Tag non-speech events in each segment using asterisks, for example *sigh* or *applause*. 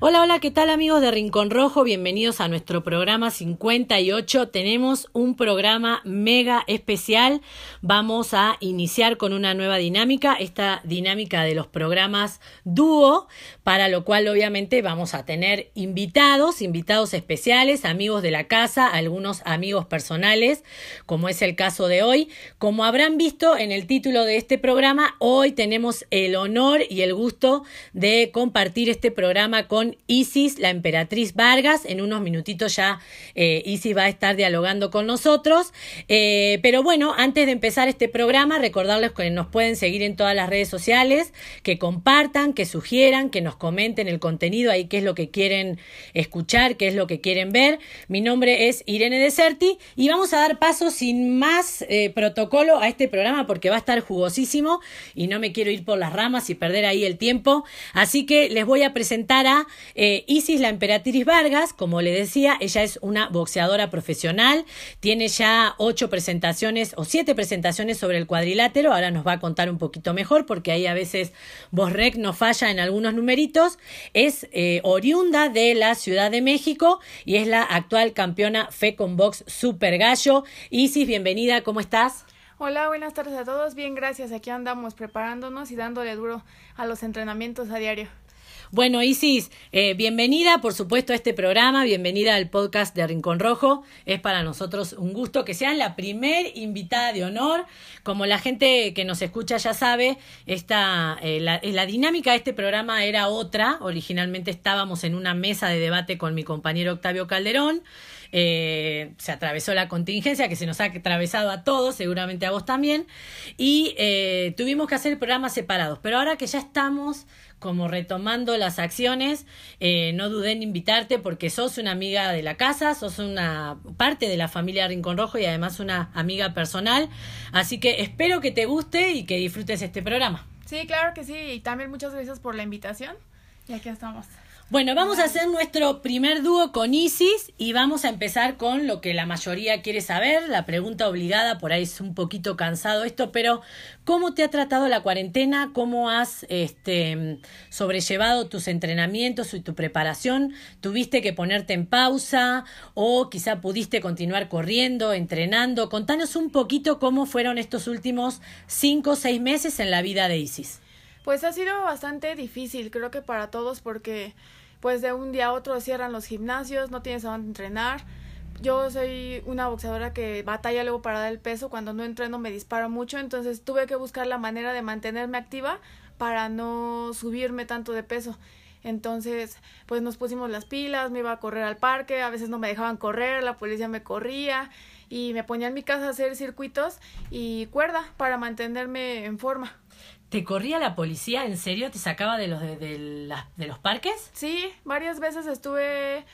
Hola, hola, ¿qué tal amigos de Rincón Rojo? Bienvenidos a nuestro programa 58. Tenemos un programa mega especial. Vamos a iniciar con una nueva dinámica, esta dinámica de los programas dúo, para lo cual obviamente vamos a tener invitados, invitados especiales, amigos de la casa, algunos amigos personales, como es el caso de hoy. Como habrán visto en el título de este programa, hoy tenemos el honor y el gusto de compartir este programa con Isis, la emperatriz Vargas. En unos minutitos ya eh, Isis va a estar dialogando con nosotros. Eh, pero bueno, antes de empezar este programa, recordarles que nos pueden seguir en todas las redes sociales, que compartan, que sugieran, que nos comenten el contenido ahí, qué es lo que quieren escuchar, qué es lo que quieren ver. Mi nombre es Irene Deserti y vamos a dar paso sin más eh, protocolo a este programa porque va a estar jugosísimo y no me quiero ir por las ramas y perder ahí el tiempo. Así que les voy a presentar a eh, Isis, la emperatriz Vargas, como le decía, ella es una boxeadora profesional, tiene ya ocho presentaciones o siete presentaciones sobre el cuadrilátero, ahora nos va a contar un poquito mejor porque ahí a veces Bosrec nos falla en algunos numeritos, es eh, oriunda de la Ciudad de México y es la actual campeona FECON Box Super Gallo. Isis, bienvenida, ¿cómo estás? Hola, buenas tardes a todos. Bien, gracias. Aquí andamos preparándonos y dándole duro a los entrenamientos a diario. Bueno, Isis, eh, bienvenida, por supuesto, a este programa, bienvenida al podcast de Rincón Rojo. Es para nosotros un gusto que sean la primer invitada de honor. Como la gente que nos escucha ya sabe, esta, eh, la, la, dinámica de este programa era otra. Originalmente estábamos en una mesa de debate con mi compañero Octavio Calderón. Eh, se atravesó la contingencia que se nos ha atravesado a todos, seguramente a vos también, y eh, tuvimos que hacer programas separados. Pero ahora que ya estamos como retomando las acciones, eh, no dudé en invitarte porque sos una amiga de la casa, sos una parte de la familia Rincón Rojo y además una amiga personal. Así que espero que te guste y que disfrutes este programa. Sí, claro que sí. Y también muchas gracias por la invitación. Y aquí estamos. Bueno, vamos a hacer nuestro primer dúo con Isis y vamos a empezar con lo que la mayoría quiere saber, la pregunta obligada, por ahí es un poquito cansado esto, pero ¿cómo te ha tratado la cuarentena? ¿Cómo has este, sobrellevado tus entrenamientos y tu preparación? ¿Tuviste que ponerte en pausa o quizá pudiste continuar corriendo, entrenando? Contanos un poquito cómo fueron estos últimos cinco o seis meses en la vida de Isis. Pues ha sido bastante difícil, creo que para todos, porque pues de un día a otro cierran los gimnasios, no tienes a dónde entrenar. Yo soy una boxeadora que batalla luego para dar el peso, cuando no entreno me disparo mucho, entonces tuve que buscar la manera de mantenerme activa para no subirme tanto de peso. Entonces, pues nos pusimos las pilas, me iba a correr al parque, a veces no me dejaban correr, la policía me corría y me ponía en mi casa a hacer circuitos y cuerda para mantenerme en forma. ¿Te corría la policía? ¿En serio? ¿Te sacaba de los, de, de, los parques? Sí, varias veces estuve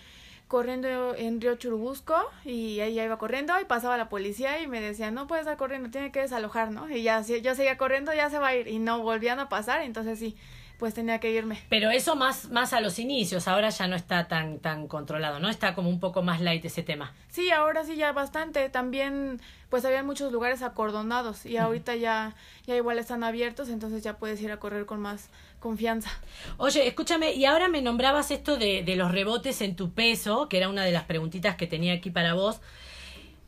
corriendo en Río Churubusco y ahí iba corriendo y pasaba la policía y me decía, no puedes estar corriendo, tiene que desalojar, ¿no? Y ya yo seguía corriendo, ya se va a ir y no volvían a pasar, entonces sí, pues tenía que irme. Pero eso más, más a los inicios, ahora ya no está tan, tan controlado, ¿no? Está como un poco más light ese tema. Sí, ahora sí ya bastante. También pues había muchos lugares acordonados y ahorita ya, ya igual están abiertos, entonces ya puedes ir a correr con más confianza. Oye, escúchame, y ahora me nombrabas esto de, de los rebotes en tu peso, que era una de las preguntitas que tenía aquí para vos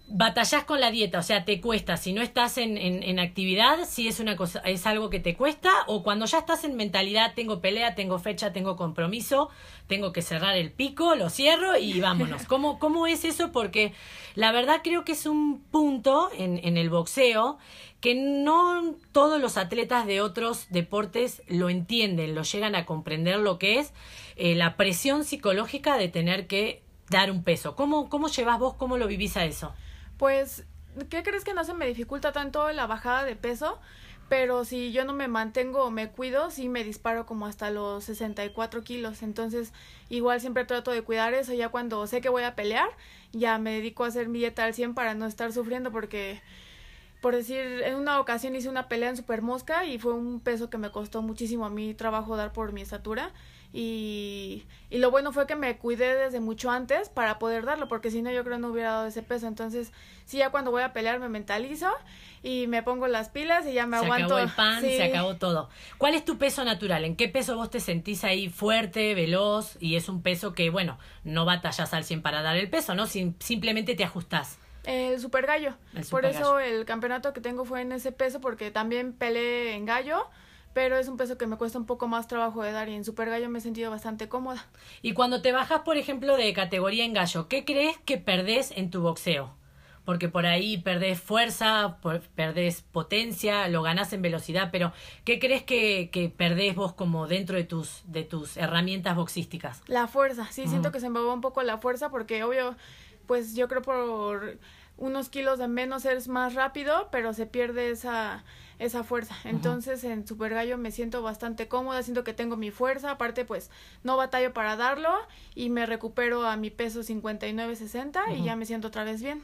batallás con la dieta, o sea, te cuesta, si no estás en, en, actividad, si es una cosa, es algo que te cuesta, o cuando ya estás en mentalidad, tengo pelea, tengo fecha, tengo compromiso, tengo que cerrar el pico, lo cierro y *laughs* vámonos. ¿Cómo, cómo es eso? Porque la verdad creo que es un punto en, en el boxeo que no todos los atletas de otros deportes lo entienden, lo llegan a comprender lo que es eh, la presión psicológica de tener que dar un peso. ¿Cómo, cómo llevas vos, cómo lo vivís a eso? Pues, ¿qué crees que no se me dificulta tanto la bajada de peso? Pero si yo no me mantengo o me cuido, sí me disparo como hasta los 64 kilos. Entonces, igual siempre trato de cuidar eso. Ya cuando sé que voy a pelear, ya me dedico a hacer mi dieta al 100 para no estar sufriendo porque por decir, en una ocasión hice una pelea en Super Mosca y fue un peso que me costó muchísimo a mí trabajo dar por mi estatura. Y, y lo bueno fue que me cuidé desde mucho antes para poder darlo, porque si no yo creo no hubiera dado ese peso. Entonces, sí, ya cuando voy a pelear me mentalizo y me pongo las pilas y ya me aguanto. Se acabó el pan, se acabó todo. ¿Cuál es tu peso natural? ¿En qué peso vos te sentís ahí fuerte, veloz? Y es un peso que, bueno, no batallas al 100 para dar el peso, ¿no? simplemente te ajustás. El super gallo. Por eso el campeonato que tengo fue en ese peso, porque también peleé en gallo pero es un peso que me cuesta un poco más trabajo de dar y en super gallo me he sentido bastante cómoda. Y cuando te bajas, por ejemplo, de categoría en gallo, ¿qué crees que perdés en tu boxeo? Porque por ahí perdés fuerza, perdés potencia, lo ganás en velocidad, pero ¿qué crees que, que perdés vos como dentro de tus, de tus herramientas boxísticas? La fuerza, sí, siento que se me va un poco la fuerza porque obvio, pues yo creo por unos kilos de menos eres más rápido, pero se pierde esa esa fuerza. Entonces en Super Gallo me siento bastante cómoda, siento que tengo mi fuerza, aparte pues no batallo para darlo y me recupero a mi peso 59-60 y ya me siento otra vez bien.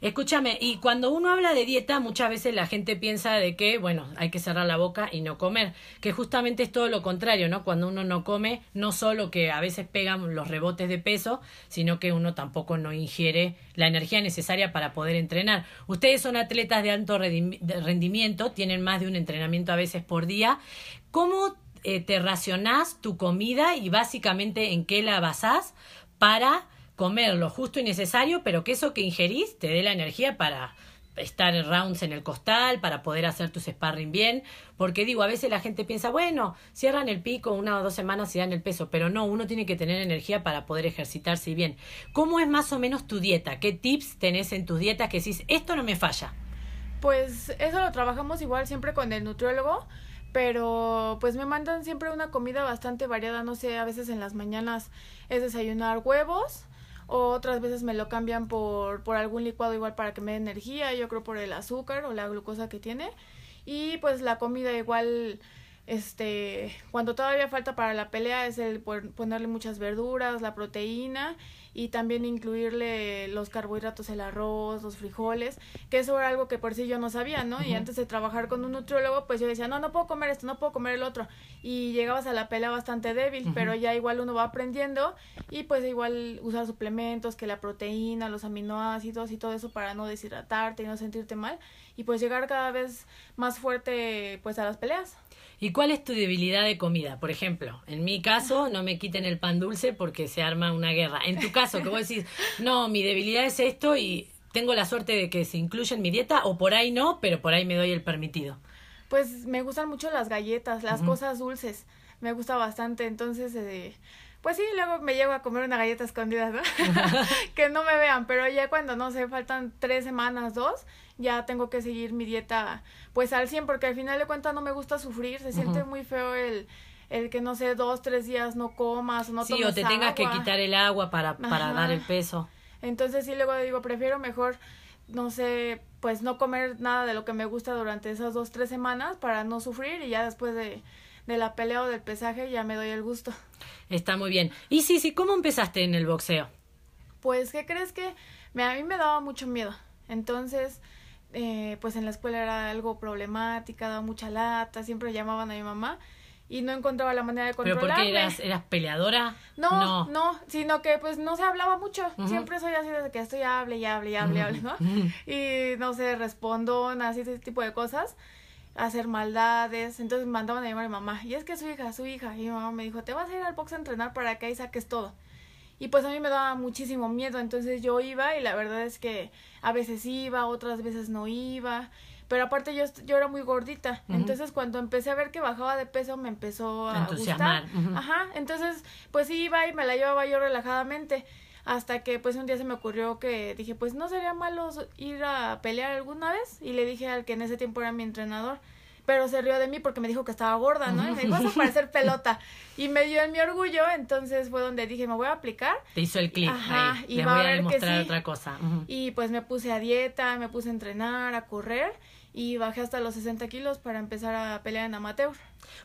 Escúchame, y cuando uno habla de dieta, muchas veces la gente piensa de que, bueno, hay que cerrar la boca y no comer, que justamente es todo lo contrario, ¿no? Cuando uno no come, no solo que a veces pegan los rebotes de peso, sino que uno tampoco no ingiere la energía necesaria para poder entrenar. Ustedes son atletas de alto rendimiento, tienen más de un entrenamiento a veces por día. ¿Cómo eh, te racionás tu comida y básicamente en qué la basás para comer lo justo y necesario, pero que eso que ingerís te dé la energía para estar en rounds en el costal, para poder hacer tus sparring bien, porque digo, a veces la gente piensa, bueno, cierran el pico una o dos semanas y dan el peso, pero no, uno tiene que tener energía para poder ejercitarse bien. ¿Cómo es más o menos tu dieta? ¿Qué tips tenés en tus dietas que decís, esto no me falla? Pues eso lo trabajamos igual siempre con el nutriólogo, pero pues me mandan siempre una comida bastante variada, no sé, a veces en las mañanas es desayunar huevos, o otras veces me lo cambian por, por algún licuado igual para que me dé energía, yo creo por el azúcar o la glucosa que tiene. Y pues la comida igual, este, cuando todavía falta para la pelea es el ponerle muchas verduras, la proteína y también incluirle los carbohidratos, el arroz, los frijoles, que eso era algo que por sí yo no sabía, ¿no? Y antes de trabajar con un nutriólogo, pues yo decía, no, no puedo comer esto, no puedo comer el otro. Y llegabas a la pelea bastante débil, pero ya igual uno va aprendiendo y pues igual usar suplementos, que la proteína, los aminoácidos y todo eso para no deshidratarte y no sentirte mal y pues llegar cada vez más fuerte pues a las peleas. ¿Y cuál es tu debilidad de comida? Por ejemplo, en mi caso, no me quiten el pan dulce porque se arma una guerra. En tu caso, que vos decís, no, mi debilidad es esto y tengo la suerte de que se incluya en mi dieta, o por ahí no, pero por ahí me doy el permitido. Pues me gustan mucho las galletas, las cosas dulces. Me gusta bastante, entonces, eh, pues sí, luego me llevo a comer una galleta escondida, ¿no? *laughs* que no me vean, pero ya cuando, no sé, faltan tres semanas, dos, ya tengo que seguir mi dieta pues al 100 porque al final de cuentas no me gusta sufrir, se siente muy feo el el que no sé, dos, tres días no comas o no Sí, o te tengas que quitar el agua para, para dar el peso. Entonces sí, luego digo, prefiero mejor, no sé, pues no comer nada de lo que me gusta durante esas dos, tres semanas para no sufrir y ya después de, de la pelea o del pesaje ya me doy el gusto. Está muy bien. Y sí, sí, ¿cómo empezaste en el boxeo? Pues, ¿qué crees que me, a mí me daba mucho miedo? Entonces, eh, pues en la escuela era algo problemática, daba mucha lata, siempre llamaban a mi mamá y no encontraba la manera de controlarme. ¿Pero por qué eras, eras peleadora? No, no, sino que pues no se hablaba mucho. Siempre soy así desde que estoy hable y hable y hable, hable, ¿no? Y no sé, respondo, así ese tipo de cosas, hacer maldades. Entonces me mandaban a llamar a mi mamá. Y es que su hija, su hija. Y mi mamá me dijo, te vas a ir al box a entrenar para que ahí saques todo. Y pues a mí me daba muchísimo miedo, entonces yo iba y la verdad es que a veces iba, otras veces no iba. Pero aparte yo, yo era muy gordita, entonces cuando empecé a ver que bajaba de peso me empezó a gustar. Ajá, entonces pues iba y me la llevaba yo relajadamente hasta que pues un día se me ocurrió que dije pues no sería malo ir a pelear alguna vez y le dije al que en ese tiempo era mi entrenador pero se rió de mí porque me dijo que estaba gorda, ¿no? Y me dijo, vas a parecer pelota. Y me dio en mi orgullo, entonces fue donde dije, me voy a aplicar. Te hizo el clic ahí, y voy a, demostrar otra cosa. Y pues me puse a dieta, me puse a entrenar, a correr, y bajé hasta los 60 kilos para empezar a pelear en amateur.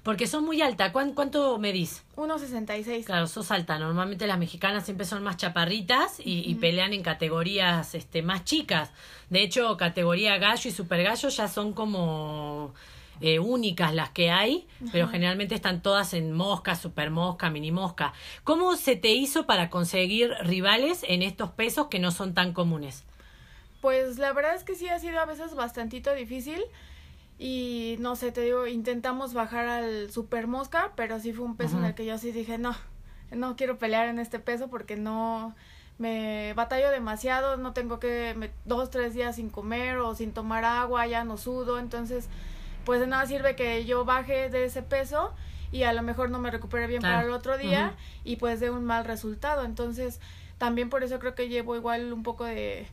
Porque son muy alta. ¿Cuánto, medís? 1,66. Claro, sos alta. Normalmente las mexicanas siempre son más chaparritas y, pelean en categorías este, más chicas. De hecho, categoría gallo y super gallo ya son como eh, únicas las que hay, pero generalmente están todas en mosca, super mosca, mini mosca. ¿Cómo se te hizo para conseguir rivales en estos pesos que no son tan comunes? Pues la verdad es que sí ha sido a veces bastantito difícil y no sé, te digo, intentamos bajar al super mosca, pero sí fue un peso en el que yo sí dije, no, no quiero pelear en este peso porque no me batallo demasiado, no tengo que me, dos, tres días sin comer o sin tomar agua, ya no sudo, entonces pues de nada sirve que yo baje de ese peso y a lo mejor no me recupere bien para el otro día y pues dé un mal resultado, entonces también por eso creo que llevo igual un poco de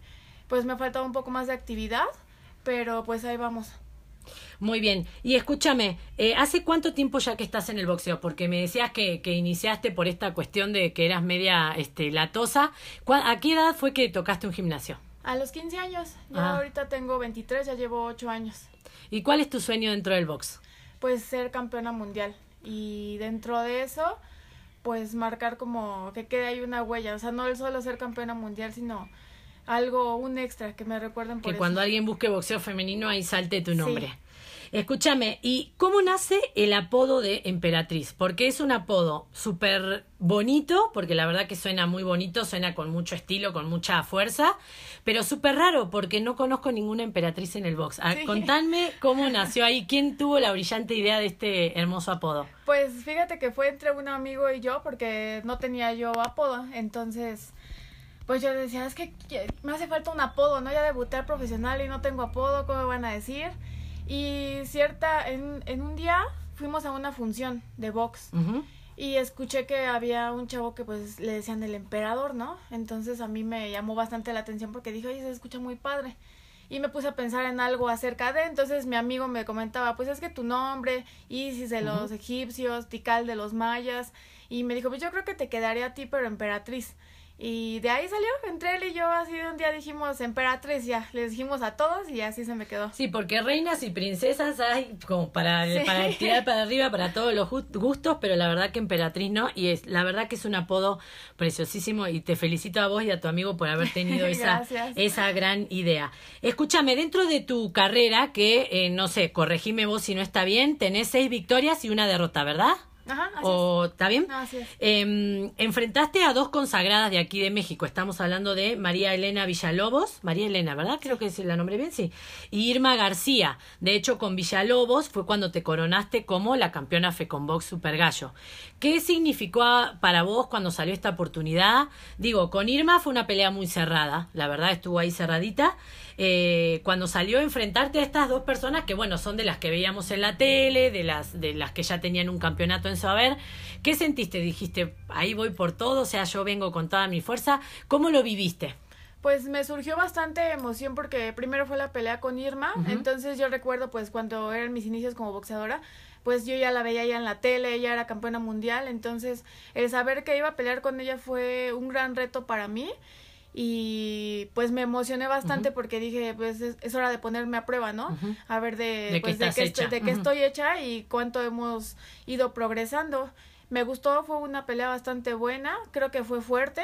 pues me faltaba un poco más de actividad, pero pues ahí vamos. Muy bien. Y escúchame, eh, ¿hace cuánto tiempo ya que estás en el boxeo? Porque me decías que, que iniciaste por esta cuestión de que eras media este, latosa. ¿A qué edad fue que tocaste un gimnasio? A los 15 años. Yo ah. ahorita tengo 23, ya llevo 8 años. ¿Y cuál es tu sueño dentro del box? Pues ser campeona mundial. Y dentro de eso, pues marcar como que quede ahí una huella. O sea, no el solo ser campeona mundial, sino algo, un extra que me recuerden por Que cuando alguien busque boxeo femenino ahí salte tu nombre. Escúchame, ¿y cómo nace el apodo de Emperatriz? Porque es un apodo súper bonito, porque la verdad que suena muy bonito, suena con mucho estilo, con mucha fuerza, pero súper raro porque no conozco ninguna emperatriz en el box. Contadme cómo nació ahí, quién tuvo la brillante idea de este hermoso apodo. Pues fíjate que fue entre un amigo y yo porque no tenía yo apodo, entonces pues yo decía, es que me hace falta un apodo, ¿no? Ya debuté profesional y no tengo apodo, ¿cómo me van a decir? Y cierta, en, en un día fuimos a una función de box y escuché que había un chavo que pues le decían el emperador, ¿no? Entonces a mí me llamó bastante la atención porque dije, oye, se escucha muy padre. Y me puse a pensar en algo acerca de, entonces mi amigo me comentaba, pues es que tu nombre, Isis de los egipcios, Tikal de los mayas, y me dijo, pues yo creo que te quedaría a ti, pero emperatriz. Y de ahí salió, entre él y yo, así de un día dijimos emperatriz, ya, les dijimos a todos y así se me quedó. Sí, porque reinas y princesas hay como para, para tirar para arriba, para todos los gustos, pero la verdad que emperatriz no, y es la verdad que es un apodo preciosísimo y te felicito a vos y a tu amigo por haber tenido *laughs* esa, esa gran idea. Escúchame, dentro de tu carrera, que eh, no sé, corregime vos si no está bien, tenés seis victorias y una derrota, ¿verdad? Ajá, o, ¿Está bien? Em, enfrentaste a dos consagradas de aquí de México. Estamos hablando de María Elena Villalobos. María Elena, ¿verdad? Creo que es la nombre bien, sí. Y Irma García. De hecho, con Villalobos fue cuando te coronaste como la campeona Fecombox Super Gallo. ¿Qué significó para vos cuando salió esta oportunidad? Digo, con Irma fue una pelea muy cerrada. La verdad, estuvo ahí cerradita. Eh, cuando salió a enfrentarte a estas dos personas que bueno son de las que veíamos en la tele de las de las que ya tenían un campeonato en su haber qué sentiste dijiste ahí voy por todo o sea yo vengo con toda mi fuerza cómo lo viviste pues me surgió bastante emoción porque primero fue la pelea con Irma, entonces yo recuerdo pues cuando eran mis inicios como boxeadora, pues yo ya la veía ya en la tele, ella era campeona mundial, entonces el saber que iba a pelear con ella fue un gran reto para mí y pues me emocioné bastante porque dije pues es, hora de ponerme a prueba no a ver de, de pues de qué estoy, de estoy hecha y cuánto hemos ido progresando. Me gustó fue una pelea bastante buena creo que fue fuerte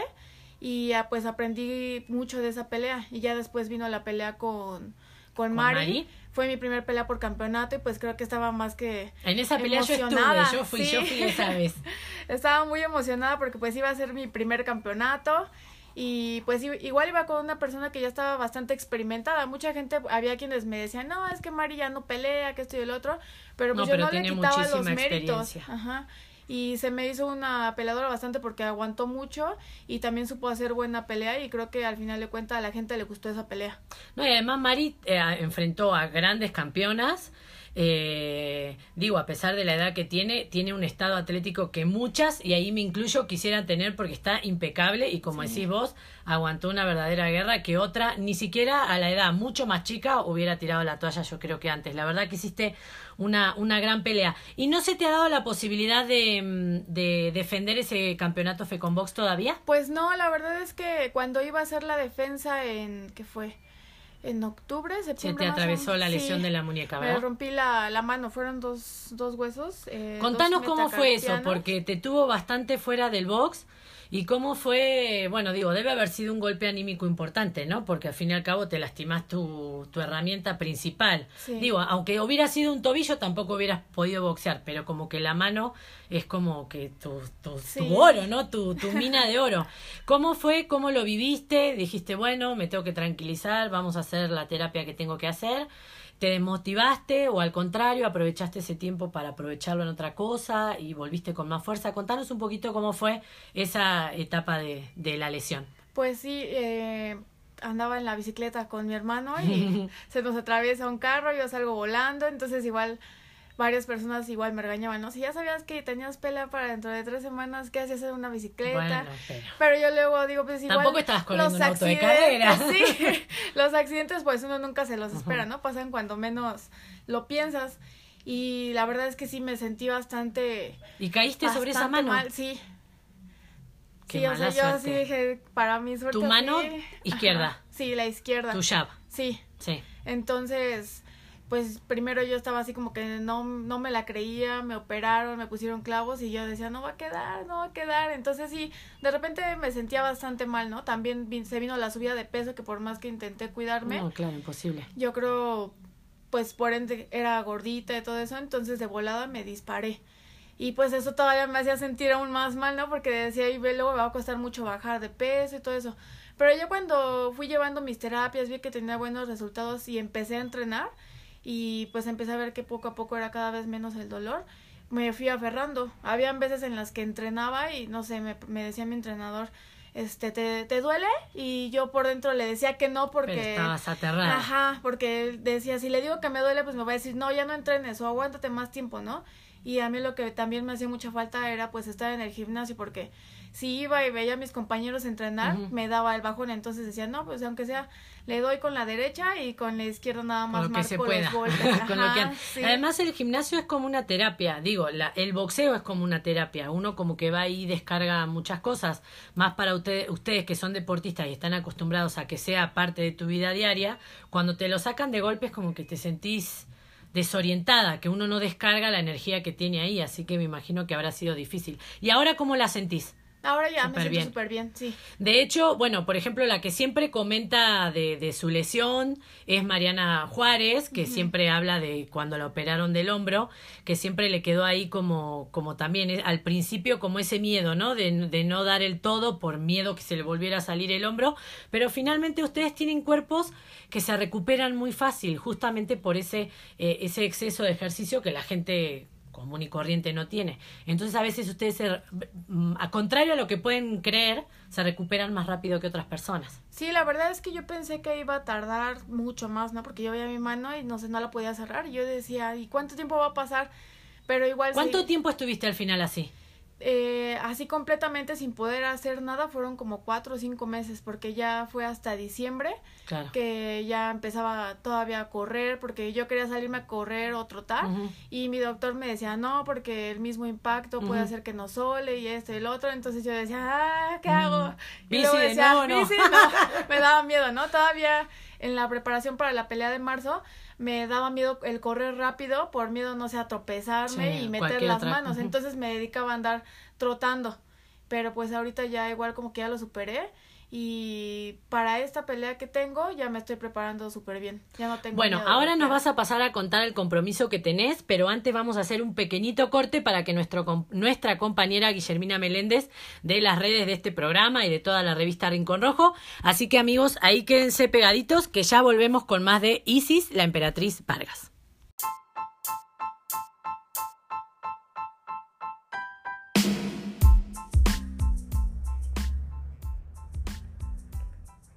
y ya pues aprendí mucho de esa pelea. Y ya después vino la pelea con con, Mari? fue mi primer pelea por campeonato y pues creo que estaba más que en esa pelea emocionada. yo estuve yo fui yo fui esa vez. *laughs* Estaba muy emocionada porque pues iba a ser mi primer campeonato y pues igual iba con una persona que ya estaba bastante experimentada. Mucha gente, había quienes me decían, no, es que Mari ya no pelea, que esto y el otro, pero pues yo no le quitaba los méritos. Ajá. Y se me hizo una peleadora bastante porque aguantó mucho y también supo hacer buena pelea y creo que al final de cuentas a la gente le gustó esa pelea. No, y además Mari eh, enfrentó a grandes campeonas eh, digo, a pesar de la edad que tiene, tiene un estado atlético que muchas, y ahí me incluyo, quisieran tener porque está impecable y como decís vos, aguantó una verdadera guerra que otra, ni siquiera a la edad mucho más chica, hubiera tirado la toalla, yo creo que antes. La verdad que hiciste una, una gran pelea. ¿Y no se te ha dado la posibilidad de, mm, de defender ese campeonato Fecombox todavía? Pues no, la verdad es que cuando iba a hacer la defensa en, ¿qué fue? En octubre, septiembre. Se te atravesó la lesión de la muñeca, ¿verdad? Me rompí la, la mano, fueron dos, dos huesos. Eh, Contanos cómo fue eso, porque te tuvo bastante fuera del box. ¿Y cómo fue? Bueno, digo, debe haber sido un golpe anímico importante, ¿no? Porque al fin y al cabo te lastimas tu, tu herramienta principal. Digo, aunque hubiera sido un tobillo, tampoco hubieras podido boxear, pero como que la mano es como que tu, tu, tu oro, ¿no? Tu, tu mina de oro. ¿Cómo fue? ¿Cómo lo viviste? Dijiste, bueno, me tengo que tranquilizar, vamos a hacer la terapia que tengo que hacer. ¿Te desmotivaste o al contrario aprovechaste ese tiempo para aprovecharlo en otra cosa y volviste con más fuerza? Contanos un poquito cómo fue esa etapa de, de la lesión. Pues sí, eh, andaba en la bicicleta con mi hermano y *laughs* se nos atraviesa un carro, yo salgo volando, entonces igual varias personas igual me regañaban, ¿no? Si ya sabías que tenías pelea para dentro de tres semanas, ¿qué hacías en una bicicleta? pero... yo luego digo, pues igual... Tampoco estabas corriendo un auto de carrera. *laughs* Sí, los accidentes pues uno nunca se los espera, ¿no? Pasan cuando menos lo piensas. Y la verdad es que sí me sentí bastante... ¿Y caíste sobre esa mano? Mal, sí. sí, o sea, yo sí dije, para mi suerte... ¿Tu mano izquierda? Sí, la izquierda. ¿Tu jab? Sí. Sí. Entonces pues primero yo estaba así como que no, no me la creía, me operaron, me pusieron clavos y yo decía, no va a quedar, no va a quedar. Entonces sí, de repente me sentía bastante mal, ¿no? También se vino la subida de peso que por más que intenté cuidarme. No, claro, imposible. Yo creo, pues por ende era gordita y todo eso, entonces de volada me disparé. Y pues eso todavía me hacía sentir aún más mal, ¿no? Porque decía, y luego me va a costar mucho bajar de peso y todo eso. Pero yo cuando fui llevando mis terapias, vi que tenía buenos resultados y empecé a entrenar, y pues empecé a ver que poco a poco era cada vez menos el dolor, me fui aferrando. Habían veces en las que entrenaba y no sé, me, me decía mi entrenador, este, ¿te, ¿te duele? Y yo por dentro le decía que no porque... Pero estabas aterrada. Ajá, porque decía, si le digo que me duele, pues me va a decir, no, ya no entrenes o aguántate más tiempo, ¿no? Y a mí lo que también me hacía mucha falta era pues estar en el gimnasio porque si iba y veía a mis compañeros entrenar, me daba el bajón, entonces decía, no, pues aunque sea, le doy con la derecha y con la izquierda nada más *laughs* con lo que se pueda. con lo que... Además el gimnasio es como una terapia, digo, la, el boxeo es como una terapia, uno como que va y descarga muchas cosas, más para ustedes, ustedes que son deportistas y están acostumbrados a que sea parte de tu vida diaria, cuando te lo sacan de golpes como que te sentís desorientada, que uno no descarga la energía que tiene ahí, así que me imagino que habrá sido difícil. ¿Y ahora cómo la sentís? Ahora ya me siento súper bien, sí. De hecho, bueno, por ejemplo, la que siempre comenta de, de su lesión es Mariana Juárez, que siempre habla de cuando la operaron del hombro, que siempre le quedó ahí como, como también eh, al principio como ese miedo, ¿no? De, de no dar el todo por miedo que se le volviera a salir el hombro, pero finalmente ustedes tienen cuerpos que se recuperan muy fácil, justamente por ese, eh, ese exceso de ejercicio que la gente común y corriente no tiene. Entonces a veces ustedes, mm, a contrario a lo que pueden creer, se recuperan más rápido que otras personas. Sí, la verdad es que yo pensé que iba a tardar mucho más, ¿no? Porque yo veía mi mano y no sé, no la podía cerrar. Y yo decía, ¿y cuánto tiempo va a pasar? Pero igual... ¿Cuánto tiempo estuviste al final así? Eh, así completamente sin poder hacer nada fueron como cuatro o cinco meses porque ya fue hasta diciembre que ya empezaba todavía a correr porque yo quería salirme a correr o trotar y mi doctor me decía no porque el mismo impacto puede hacer que no sole y esto y el otro entonces yo decía ah qué hago y luego decía no, no. *laughs* me daba miedo no todavía en la preparación para la pelea de marzo me daba miedo el correr rápido por miedo, no sé, a tropezarme y meter las manos. Entonces me dedicaba a andar trotando. Pero pues ahorita ya igual como que ya lo superé y para esta pelea que tengo ya me estoy preparando súper bien. Ya no tengo Bueno, ahora nos vas a pasar a contar el compromiso que tenés, pero antes vamos a hacer un pequeñito corte para que nuestro, nuestra compañera Guillermina Meléndez de las redes de este programa y de toda la revista Rincón Rojo. Así que amigos, ahí quédense pegaditos que ya volvemos con más de Isis, la emperatriz Vargas.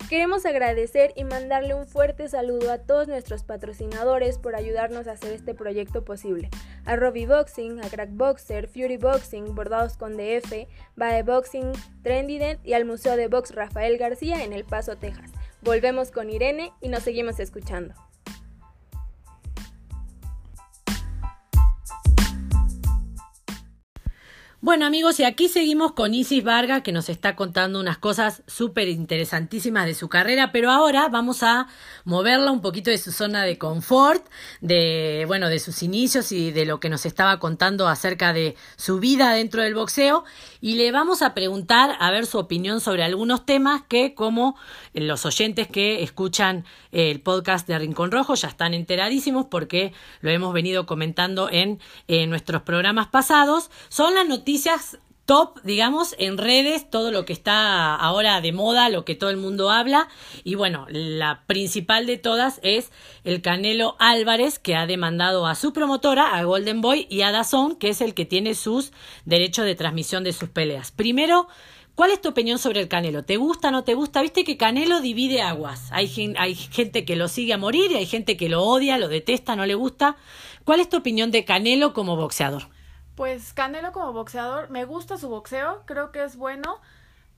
Queremos agradecer y mandarle un fuerte saludo a todos nuestros patrocinadores por ayudarnos a hacer este proyecto posible. A Robbie Boxing, a Crack Boxer, Fury Boxing, Bordados con DF, Bae Boxing, Trendident y al Museo de Box Rafael García en El Paso, Texas. Volvemos con Irene y nos seguimos escuchando. Bueno amigos, y aquí seguimos con Isis Vargas que nos está contando unas cosas súper interesantísimas de su carrera, pero ahora vamos a moverla un poquito de su zona de confort, de bueno, de sus inicios y de lo que nos estaba contando acerca de su vida dentro del boxeo. Y le vamos a preguntar a ver su opinión sobre algunos temas que como los oyentes que escuchan el podcast de Rincón Rojo ya están enteradísimos porque lo hemos venido comentando en, en nuestros programas pasados, son las noticias noticias top, digamos, en redes, todo lo que está ahora de moda, lo que todo el mundo habla. Y bueno, la principal de todas es el Canelo Álvarez, que ha demandado a su promotora, a Golden Boy, y a Dazón, que es el que tiene sus derechos de transmisión de sus peleas. Primero, ¿Cuál es tu opinión sobre el Canelo? ¿Te gusta, no te gusta? Viste que Canelo divide aguas. Hay, hay gente que lo sigue a morir y hay gente que lo odia, lo detesta, no le gusta. ¿Cuál es tu opinión de Canelo como boxeador? Pues Canelo como boxeador, me gusta su boxeo, creo que es bueno,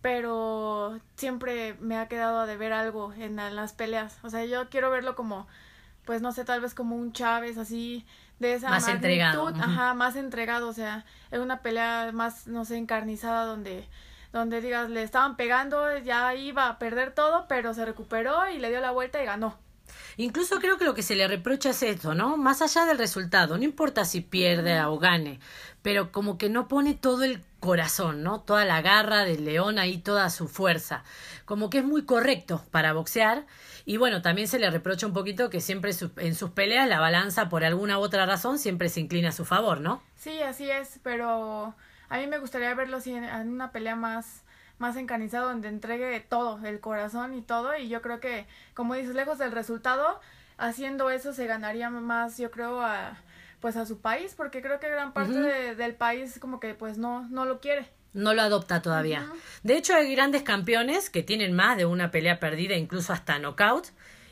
pero siempre me ha quedado de ver algo en, las peleas. O sea, yo quiero verlo como, pues no sé, tal vez como un Chávez así, de esa más entregado. Ajá, más entregado, o sea, en una pelea más, no sé, encarnizada donde donde digas, le estaban pegando, ya iba a perder todo, pero se recuperó y le dio la vuelta y ganó. Incluso creo que lo que se le reprocha es esto, ¿no? Más allá del resultado, no importa si pierde o gane, pero como que no pone todo el corazón, ¿no? Toda la garra del león ahí, toda su fuerza. Como que es muy correcto para boxear. Y bueno, también se le reprocha un poquito que siempre en sus peleas la balanza, por alguna u otra razón, siempre se inclina a su favor, ¿no? Sí, así es, pero a mí me gustaría verlo en una pelea más más encanizado donde entregue todo, el corazón y todo y yo creo que como dices lejos del resultado haciendo eso se ganaría más yo creo a pues a su país porque creo que gran parte del país como que pues no no lo quiere. No lo adopta todavía. De hecho, hay grandes campeones que tienen más de una pelea perdida, incluso hasta knockout,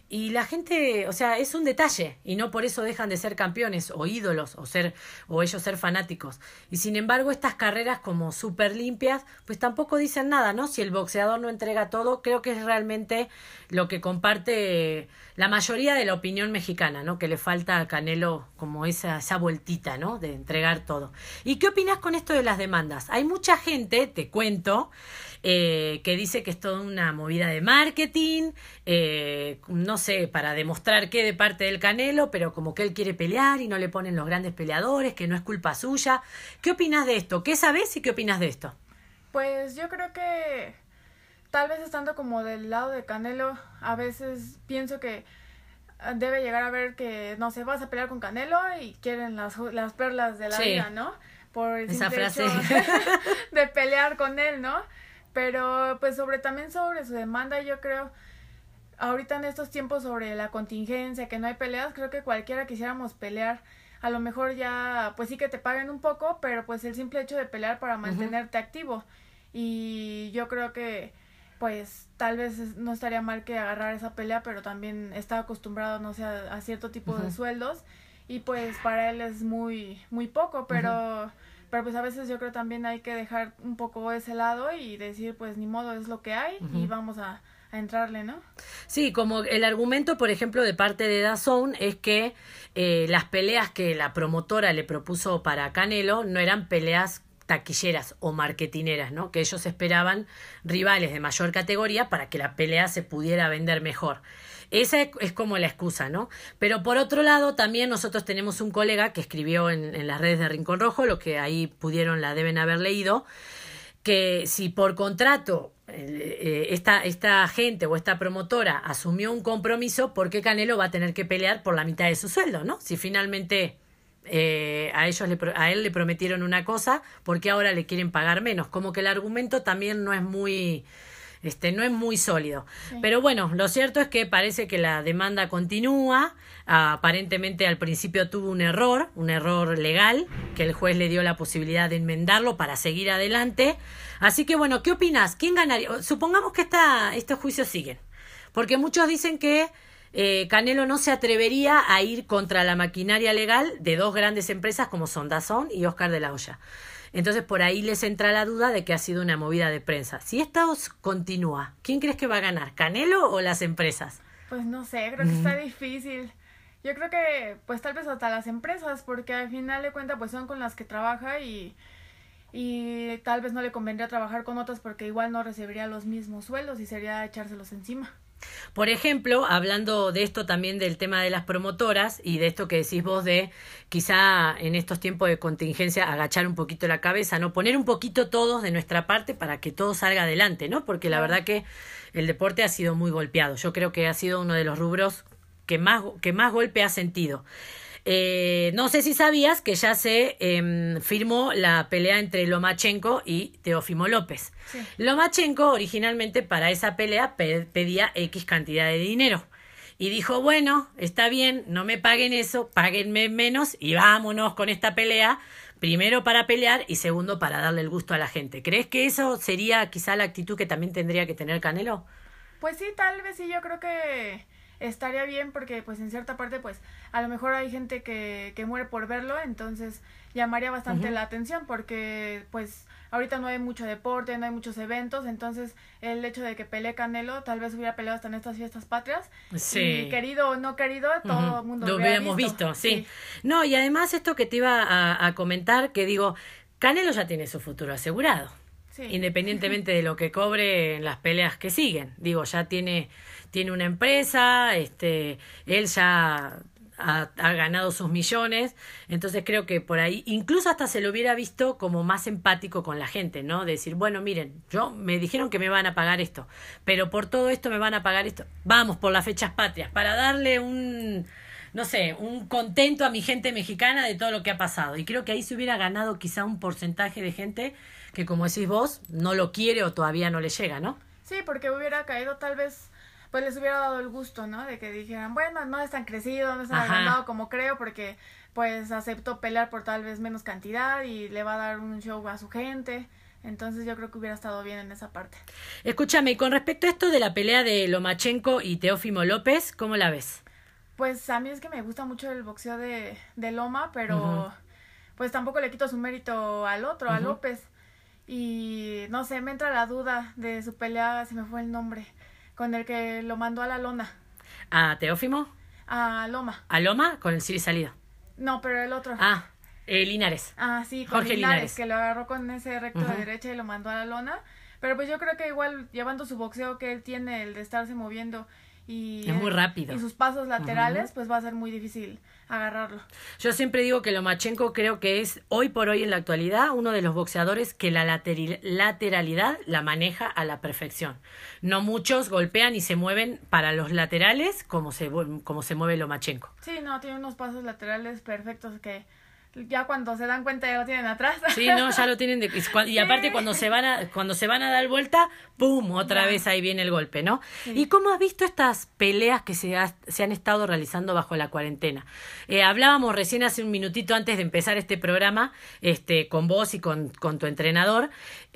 y la gente, o sea, es un detalle y no por eso dejan de ser campeones o ídolos o ser o ellos ser fanáticos. Y sin embargo, estas carreras como súper limpias, pues tampoco dicen nada, ¿no? Si el boxeador no entrega todo, creo que es realmente lo que comparte la mayoría de la opinión mexicana, ¿no? Que le falta a Canelo como esa esa vueltita, ¿no? De entregar todo. ¿Y qué opinas con esto de las demandas? Hay mucha gente, te cuento, eh, que dice que es toda una movida de marketing, eh, no sé, para demostrar qué de parte del Canelo, pero como que él quiere pelear y no le ponen los grandes peleadores, que no es culpa suya. ¿Qué opinas de esto? ¿Qué sabes y qué opinas de esto? Pues yo creo que tal vez estando como del lado de Canelo, a veces pienso que debe llegar a ver que, no sé, vas a pelear con Canelo y quieren las, las perlas de la vida, ¿no? Por el Esa frase. *laughs* de pelear con él, ¿no? Pero pues sobre también sobre su demanda, yo creo, ahorita en estos tiempos sobre la contingencia, que no hay peleas, creo que cualquiera quisiéramos pelear. A lo mejor ya, pues sí que te paguen un poco, pero pues el simple hecho de pelear para mantenerte activo. Y yo creo que pues tal vez no estaría mal que agarrar esa pelea, pero también está acostumbrado, no sé, a, cierto tipo de sueldos y pues para él es muy muy poco, pero pero pues a veces yo creo también hay que dejar un poco ese lado y decir pues ni modo es lo que hay y vamos a, entrarle, ¿no? Sí, como el argumento, por ejemplo, de parte de Dazón es que eh, las peleas que la promotora le propuso para Canelo no eran peleas taquilleras o marketineras, ¿no? Que ellos esperaban rivales de mayor categoría para que la pelea se pudiera vender mejor. Esa es como la excusa, ¿no? Pero por otro lado, también nosotros tenemos un colega que escribió en, en las redes de Rincón Rojo, lo que ahí pudieron, la deben haber leído, que si por contrato eh, esta, esta gente o esta promotora asumió un compromiso, ¿por qué Canelo va a tener que pelear por la mitad de su sueldo, ¿no? Si finalmente eh, a ellos le, a él le prometieron una cosa, ¿por qué ahora le quieren pagar menos? Como que el argumento también no es muy este, no es muy sólido. Pero bueno, lo cierto es que parece que la demanda continúa. aparentemente al principio tuvo un error, un error legal, que el juez le dio la posibilidad de enmendarlo para seguir adelante. Así que bueno, ¿qué opinas? ¿Quién ganaría? Supongamos que esta, estos juicios siguen. Porque muchos dicen que eh, Canelo no se atrevería a ir contra la maquinaria legal de dos grandes empresas como son Dazón y Oscar de la Hoya. Entonces por ahí les entra la duda de que ha sido una movida de prensa. Si esta continúa, ¿quién crees que va a ganar? ¿Canelo o las empresas? Pues no sé, creo que está difícil. Yo creo que pues tal vez hasta las empresas, porque al final de cuentas pues son con las que trabaja y, y tal vez no le convendría trabajar con otras porque igual no recibiría los mismos sueldos y sería echárselos encima. Por ejemplo, hablando de esto también del tema de las promotoras y de esto que decís vos de quizá en estos tiempos de contingencia agachar un poquito la cabeza, no poner un poquito todos de nuestra parte para que todo salga adelante, ¿no? Porque la verdad que el deporte ha sido muy golpeado. Yo creo que ha sido uno de los rubros que más que más golpe ha sentido. Eh, no sé si sabías que ya se em, firmó la pelea entre Lomachenko y Teófimo López. Lomachenko originalmente para esa pelea pedía X cantidad de dinero. Y dijo, bueno, está bien, no me paguen eso, páguenme menos y vámonos con esta pelea. Primero para pelear y segundo para darle el gusto a la gente. ¿Crees que eso sería quizá la actitud que también tendría que tener Canelo? Pues sí, tal vez sí, yo creo que estaría bien porque pues en cierta parte pues a lo mejor hay gente que, que muere por verlo, entonces llamaría bastante la atención porque pues ahorita no hay mucho deporte, no hay muchos eventos, entonces el hecho de que pelee Canelo tal vez hubiera peleado hasta en estas fiestas patrias. Sí. Y querido o no querido, todo el mundo lo hubiéramos visto. sí. No, y además esto que te iba a, a comentar, que digo, Canelo ya tiene su futuro asegurado. Independientemente de lo que cobre en las peleas que siguen. Digo, ya tiene, tiene una empresa, este, él ya ha, ganado sus millones, entonces creo que por ahí, incluso hasta se lo hubiera visto como más empático con la gente, ¿no? De decir, bueno, miren, yo me dijeron que me van a pagar esto, pero por todo esto me van a pagar esto. Vamos por las fechas patrias, para darle un, no sé, un contento a mi gente mexicana de todo lo que ha pasado. Y creo que ahí se hubiera ganado quizá un porcentaje de gente que, como decís vos, no lo quiere o todavía no le llega, ¿no? Sí, porque hubiera caído tal vez, pues les hubiera dado el gusto, ¿no? De que dijeran, bueno, no es tan crecido, no es tan agrandado como creo, porque pues aceptó pelear por tal vez menos cantidad y le va a dar un show a su gente. Entonces yo creo que hubiera estado bien en esa parte. Escúchame, y con respecto a esto de la pelea de Lomachenko y Teófimo López, ¿cómo la ves? Pues a mí es que me gusta mucho el boxeo de, de Loma, pero pues tampoco le quito su mérito al otro, a López. Y no sé, me entra la duda de su pelea, se me fue el nombre, con el que lo mandó a la lona. ¿A Teófimo? A Loma. ¿A Loma? Con el Siri salido. No, pero el otro. Ah, eh, Linares. Ah, sí, con Jorge Linares, que lo agarró con ese recto de derecha y lo mandó a la lona. Pero pues yo creo que igual llevando su boxeo que él tiene, el de estarse moviendo y, es muy rápido. y sus pasos laterales, pues va a ser muy difícil agarrarlo. Yo siempre digo que Lomachenko creo que es hoy por hoy en la actualidad uno de los boxeadores que la lateralidad la maneja a la perfección. No muchos golpean y se mueven para los laterales como se, como se mueve Lomachenko. Sí, no, tiene unos pasos laterales perfectos que ya cuando se dan cuenta ya lo tienen atrás. Sí, no, ya lo tienen de, y aparte cuando se van a cuando se van a dar vuelta, pum, otra vez ahí viene el golpe, ¿no? ¿Y cómo has visto estas peleas que se, se han estado realizando bajo la cuarentena? Eh, hablábamos recién hace un minutito antes de empezar este programa, este con vos y con, con tu entrenador,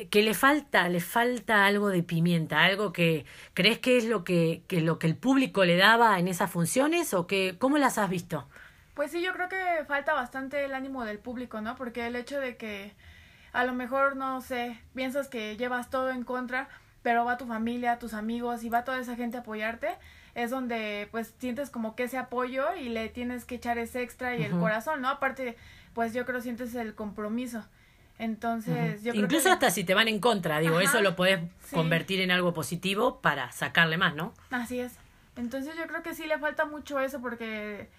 que le falta le falta algo de pimienta, algo que crees que es lo que, que lo que el público le daba en esas funciones o que cómo las has visto? Pues sí, yo creo que falta bastante el ánimo del público, ¿no? Porque el hecho de que a lo mejor, no sé, piensas que llevas todo en contra, pero va tu familia, tus amigos y va toda esa gente a apoyarte, es donde pues sientes como que ese apoyo y le tienes que echar ese extra y el corazón, ¿no? Aparte, pues yo creo sientes el compromiso. Entonces, yo creo Incluso hasta si te van en contra, digo, eso lo puedes convertir en algo positivo para sacarle más, ¿no? Así es. Entonces yo creo que sí le falta mucho eso porque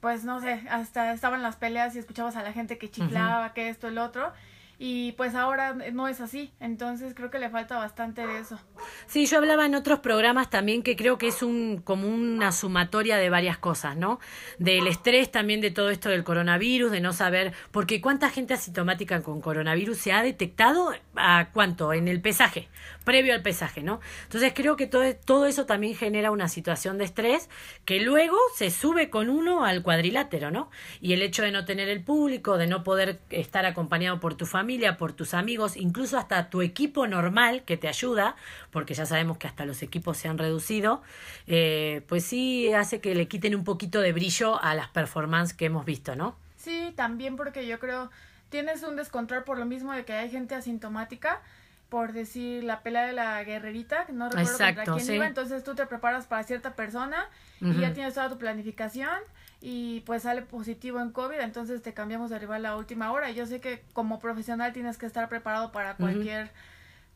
pues no sé, hasta estaban las peleas y escuchabas a la gente que chiflaba, que esto, el otro, y pues ahora no es así, entonces creo que le falta bastante de eso. Sí, yo hablaba en otros programas también que creo que es un como una sumatoria de varias cosas, ¿no? Del estrés también de todo esto del coronavirus, de no saber, porque cuánta gente asintomática con coronavirus se ha detectado a cuánto en el pesaje, previo al pesaje, ¿no? Entonces creo que todo, todo eso también genera una situación de estrés que luego se sube con uno al cuadrilátero, ¿no? Y el hecho de no tener el público, de no poder estar acompañado por tu familia, por tus amigos, incluso hasta tu equipo normal que te ayuda, porque ya sabemos que hasta los equipos se han reducido, eh, pues sí hace que le quiten un poquito de brillo a las performances que hemos visto, ¿no? Sí, también porque yo creo tienes un descontrol por lo mismo de que hay gente asintomática por decir la pelea de la guerrerita, no recuerdo contra quién iba, entonces tú te preparas para cierta persona y ya tienes toda tu planificación y pues sale positivo en COVID, entonces te cambiamos de rival a última hora. Y yo sé que como profesional tienes que estar preparado para cualquier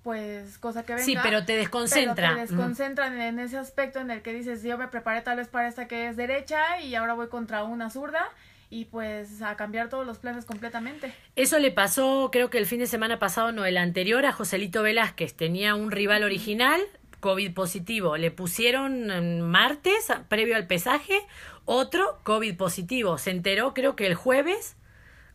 pues cosa que venga. Sí, pero te desconcentra. te desconcentran en ese aspecto en el que dices, yo me preparé tal vez para esta que es derecha y ahora voy contra una zurda y pues a cambiar todos los planes completamente. Eso le pasó, creo que el fin de semana pasado, no, el anterior, a Joselito Velázquez. Tenía un rival original, COVID positivo. Le pusieron martes, previo al pesaje, otro COVID positivo. Se enteró, creo que el jueves,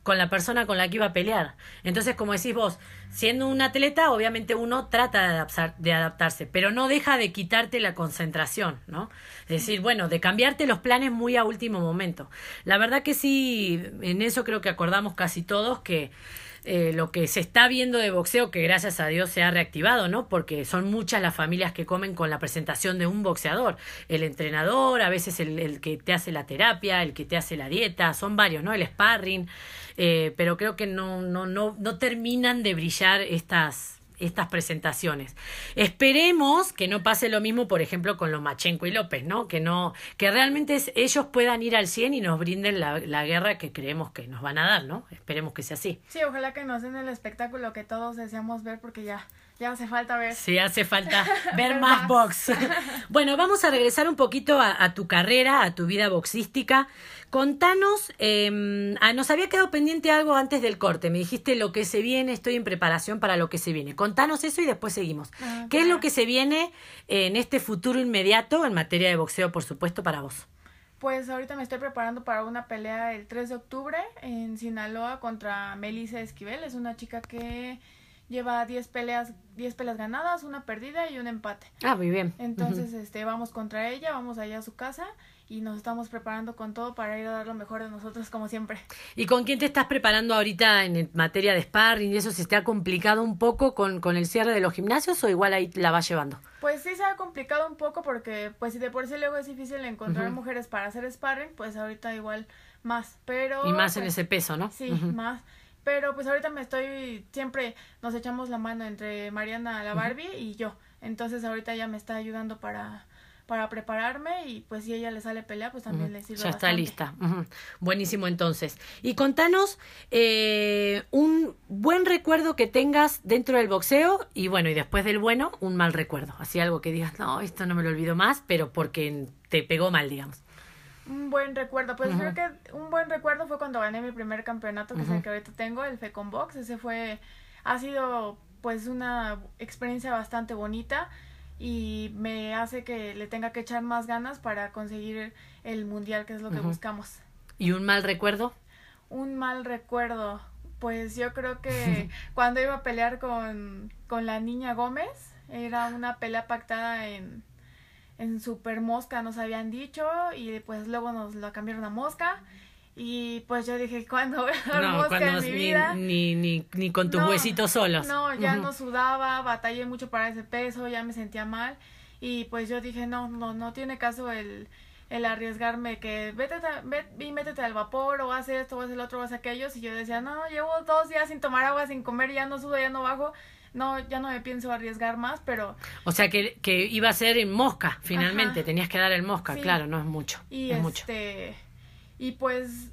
con la persona con la que iba a pelear. Entonces, como decís vos, siendo un atleta, obviamente uno trata de, de adaptarse, pero no deja de quitarte la concentración, ¿no? Es decir, bueno, de cambiarte los planes muy a último momento. La verdad que sí, en eso creo que acordamos casi todos que eh, lo que se está viendo de boxeo, que gracias a Dios se ha reactivado, ¿no? Porque son muchas las familias que comen con la presentación de un boxeador. El entrenador, a veces el, el que te hace la terapia, el que te hace la dieta, son varios, ¿no? El sparring, eh, pero creo que no, no, no, no terminan de brillar estas estas presentaciones. Esperemos que no pase lo mismo, por ejemplo, con los Machenko y López, ¿no? Que no, que realmente ellos puedan ir al 100 y nos brinden la, la, guerra que creemos que nos van a dar, ¿no? Esperemos que sea así. Sí, ojalá que nos den el espectáculo que todos deseamos ver porque ya ya hace falta ver. Sí, hace falta *laughs* ver más box. *laughs* *laughs* bueno, vamos a regresar un poquito a, tu carrera, a tu vida boxística. Contanos, eh, nos había quedado pendiente algo antes del corte. Me dijiste lo que se viene, estoy en preparación para lo que se viene. Contanos eso y después seguimos. Ah, ¿Qué es lo que se viene en este futuro inmediato en materia de boxeo, por supuesto, para vos? Pues ahorita me estoy preparando para una pelea el 3 de octubre en Sinaloa contra Melissa Esquivel. Es una chica que lleva 10 peleas, 10 peleas ganadas, una perdida y un empate. Ah, muy bien. Entonces, este, vamos contra ella, vamos allá a su casa y nos estamos preparando con todo para ir a dar lo mejor de nosotros como siempre. ¿Y con quién te estás preparando ahorita en materia de sparring y eso se te ha complicado un poco con, con el cierre de los gimnasios o igual ahí la vas llevando? Pues sí se ha complicado un poco porque pues si de por sí luego es difícil encontrar mujeres para hacer sparring, pues ahorita igual más, pero... Y más en pues ese peso, ¿no? Sí, más. Pero pues ahorita me estoy, siempre nos echamos la mano entre Mariana la Barbie y yo. Entonces ahorita ella me está ayudando para, para prepararme y pues si ella le sale pelea, pues también le sirve. Ya está lista. Buenísimo entonces. Y contanos eh, un buen recuerdo que tengas dentro del boxeo y bueno, y después del bueno, un mal recuerdo. Así algo que digas, no, esto no me lo olvido más, pero porque te pegó mal, digamos. Un buen recuerdo, pues creo que un buen recuerdo fue cuando gané mi primer campeonato, que es el que ahorita tengo, el Fecon Box. Ese fue, ha sido pues una experiencia bastante bonita y me hace que le tenga que echar más ganas para conseguir el mundial, que es lo que buscamos. ¿Y un mal recuerdo? Un mal recuerdo, pues yo creo que *laughs* cuando iba a pelear con, con la niña Gómez, era una pelea pactada en en Super Mosca nos habían dicho y pues luego nos lo cambiaron a Mosca y pues yo dije, ¿cuándo voy a no, mosca en mi vida? Ni, ni, ni con tus huesitos solos. No, ya no sudaba, batallé mucho para ese peso, ya me sentía mal y pues yo dije, no, no, no tiene caso el, el arriesgarme que vete, vete y métete al vapor o haz esto o haz el otro o haz aquello y yo decía, no, llevo dos días sin tomar agua, sin comer, ya no sudo, ya no bajo no, ya no me pienso arriesgar más, pero... O sea, que, que iba a ser en mosca, finalmente, tenías que dar el mosca, claro, no es mucho. Y es este... Y pues,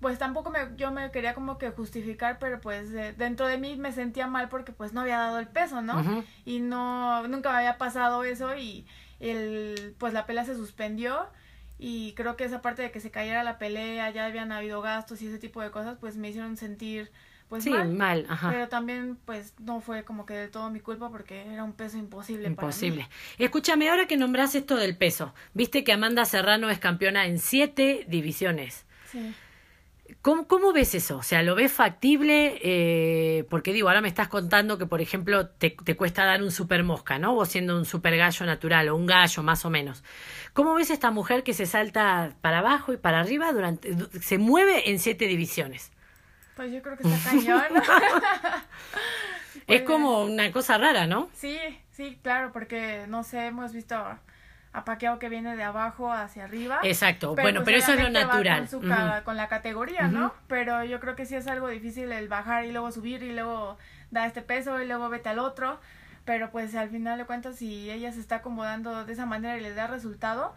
pues tampoco me, yo me quería como que justificar, pero pues dentro de mí me sentía mal porque pues no había dado el peso, ¿no? Y no, nunca me había pasado eso y el, pues la pelea se suspendió y creo que esa parte de que se cayera la pelea, ya habían habido gastos y ese tipo de cosas, pues me hicieron sentir pues sí, mal, ajá. pero también pues no fue como que de todo mi culpa porque era un peso imposible, imposible. Para mí. Escúchame, ahora que nombras esto del peso, viste que Amanda Serrano es campeona en siete divisiones. Sí. ¿Cómo, ¿Cómo, ves eso? O sea, ¿lo ves factible? Eh, porque digo, ahora me estás contando que, por ejemplo, te, te, cuesta dar un super mosca, ¿no? Vos siendo un super gallo natural o un gallo más o menos. ¿Cómo ves esta mujer que se salta para abajo y para arriba durante, se mueve en siete divisiones? Pues yo creo que está cañón. *laughs* es como una cosa rara, ¿no? Sí, sí, claro, porque no sé, hemos visto apaqueado que viene de abajo hacia arriba. Exacto, bueno, pero eso es lo natural. Con, con la categoría, ¿no? Pero yo creo que sí es algo difícil el bajar y luego subir y luego da este peso y luego vete al otro. Pero pues al final de cuentas, si ella se está acomodando de esa manera y le da resultado,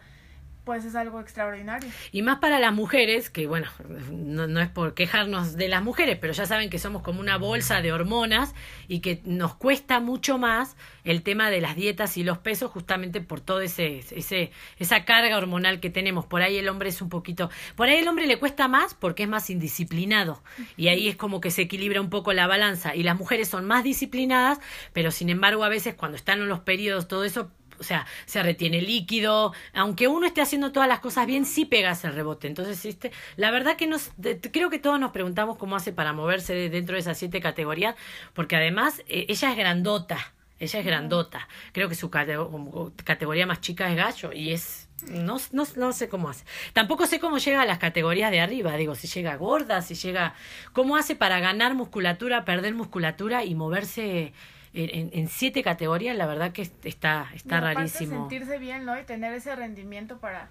pues es algo extraordinario. Y más para las mujeres, que bueno, no, es por quejarnos de las mujeres, pero ya saben que somos como una bolsa de hormonas y que nos cuesta mucho más el tema de las dietas y los pesos justamente por todo ese, ese esa carga hormonal que tenemos. Por ahí el hombre es un poquito, por ahí el hombre le cuesta más porque es más indisciplinado y ahí es como que se equilibra un poco la balanza y las mujeres son más disciplinadas, pero sin embargo a veces cuando están en los periodos todo eso o sea, se retiene líquido, aunque uno esté haciendo todas las cosas bien, sí pegas el rebote. Entonces, este, la verdad que nos, creo que todos nos preguntamos cómo hace para moverse dentro de esas siete categorías, porque además eh, ella es grandota, ella es grandota. Creo que su categoría más chica es gallo y es no, no, no, sé cómo hace. Tampoco sé cómo llega a las categorías de arriba. Digo, si llega gorda, si llega. ¿Cómo hace para ganar musculatura, perder musculatura y moverse en, siete categorías, la verdad que está, está rarísimo. sentirse bien, ¿no? Y tener ese rendimiento para...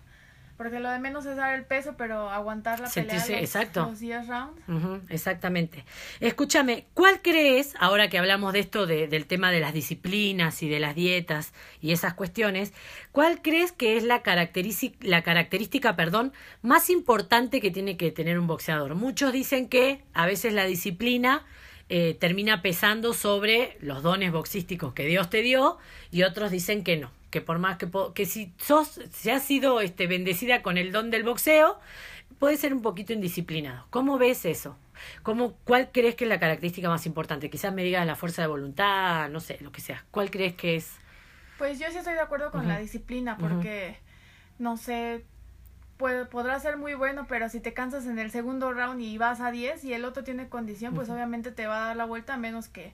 Porque lo de menos es dar el peso, pero aguantar la Sentirse, pelea los, exacto. los 10 rounds. exactamente. Escúchame, ¿cuál crees, ahora que hablamos de esto, de, del tema de las disciplinas y de las dietas y esas cuestiones, cuál crees que es la característica, la característica perdón, más importante que tiene que tener un boxeador? Muchos dicen que a veces la disciplina eh, termina pesando sobre los dones boxísticos que Dios te dio y otros dicen que no, que por más que, que si sos, si has sido este, bendecida con el don del boxeo, puede ser un poquito indisciplinado. ¿Cómo ves eso? ¿Cómo, ¿Cuál crees que es la característica más importante? Quizás me digas la fuerza de voluntad, no sé, lo que sea. ¿Cuál crees que es? Pues yo sí estoy de acuerdo con la disciplina, porque, no sé, podrá ser muy bueno, pero si te cansas en el segundo round y vas a 10 y el otro tiene condición, pues obviamente te va a dar la vuelta a menos que,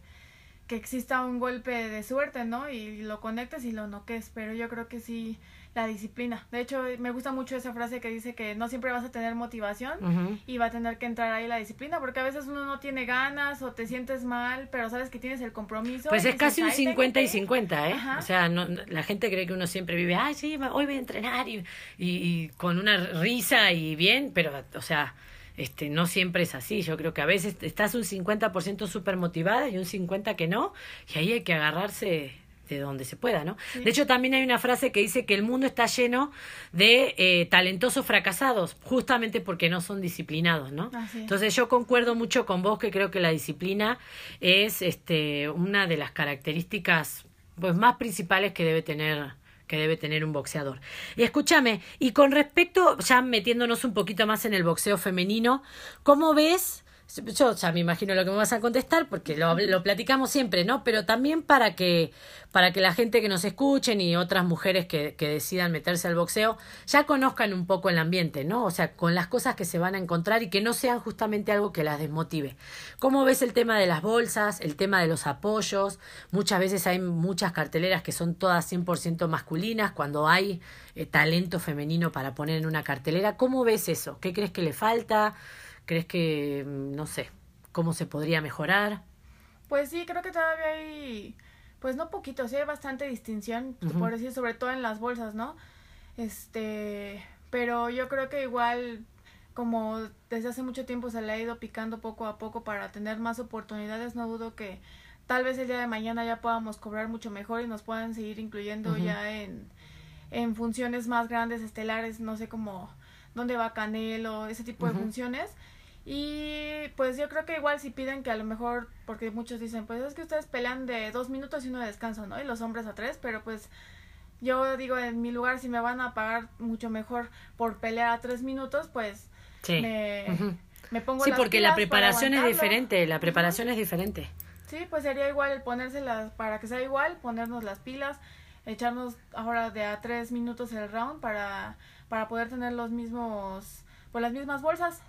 que exista un golpe de suerte, ¿no? Y lo conectes y lo noques, pero yo creo que sí la disciplina. De hecho, me gusta mucho esa frase que dice que no siempre vas a tener motivación y va a tener que entrar ahí la disciplina, porque a veces uno no tiene ganas o te sientes mal, pero sabes que tienes el compromiso. Pues es casi un 50 y 50, ¿eh? O sea, no, la gente cree que uno siempre vive, ay, sí, hoy voy a entrenar y, y, con una risa y bien, pero, o sea, este, no siempre es así. Yo creo que a veces estás un 50% súper motivada y un 50% que no, y ahí hay que agarrarse de donde se pueda, ¿no? De hecho, también hay una frase que dice que el mundo está lleno de eh, talentosos fracasados, justamente porque no son disciplinados, ¿no? Entonces yo concuerdo mucho con vos que creo que la disciplina es este una de las características pues más principales que debe tener que debe tener un boxeador. Y escúchame, y con respecto, ya metiéndonos un poquito más en el boxeo femenino, ¿cómo ves yo ya me imagino lo que me vas a contestar porque lo, lo, platicamos siempre, ¿no? Pero también para que, para que la gente que nos escuchen y otras mujeres que, que decidan meterse al boxeo ya conozcan un poco el ambiente, ¿no? O sea, con las cosas que se van a encontrar y que no sean justamente algo que las desmotive. ¿Cómo ves el tema de las bolsas, el tema de los apoyos? Muchas veces hay muchas carteleras que son todas 100% masculinas cuando hay eh, talento femenino para poner en una cartelera. ¿Cómo ves eso? ¿Qué crees que le falta? ¿Crees que, mm, no sé, cómo se podría mejorar? Pues sí, creo que todavía hay, pues no poquito, sí hay bastante distinción, por decir, sobre todo en las bolsas, ¿no? Este, pero yo creo que igual, como desde hace mucho tiempo se le ha ido picando poco a poco para tener más oportunidades, no dudo que tal vez el día de mañana ya podamos cobrar mucho mejor y nos puedan seguir incluyendo ya en, en funciones más grandes, estelares, no sé cómo, dónde va Canelo, ese tipo de funciones y pues yo creo que igual si piden que a lo mejor, porque muchos dicen, pues es que ustedes pelean de dos minutos y uno de descanso, ¿no? Y los hombres a tres, pero pues yo digo, en mi lugar, si me van a pagar mucho mejor por pelear a tres minutos, pues me, me pongo Sí, porque la preparación es diferente, la preparación es diferente. Sí, pues sería igual el ponérselas, para que sea igual, ponernos las pilas, echarnos ahora de a tres minutos el round para, para poder tener los mismos, pues las mismas bolsas.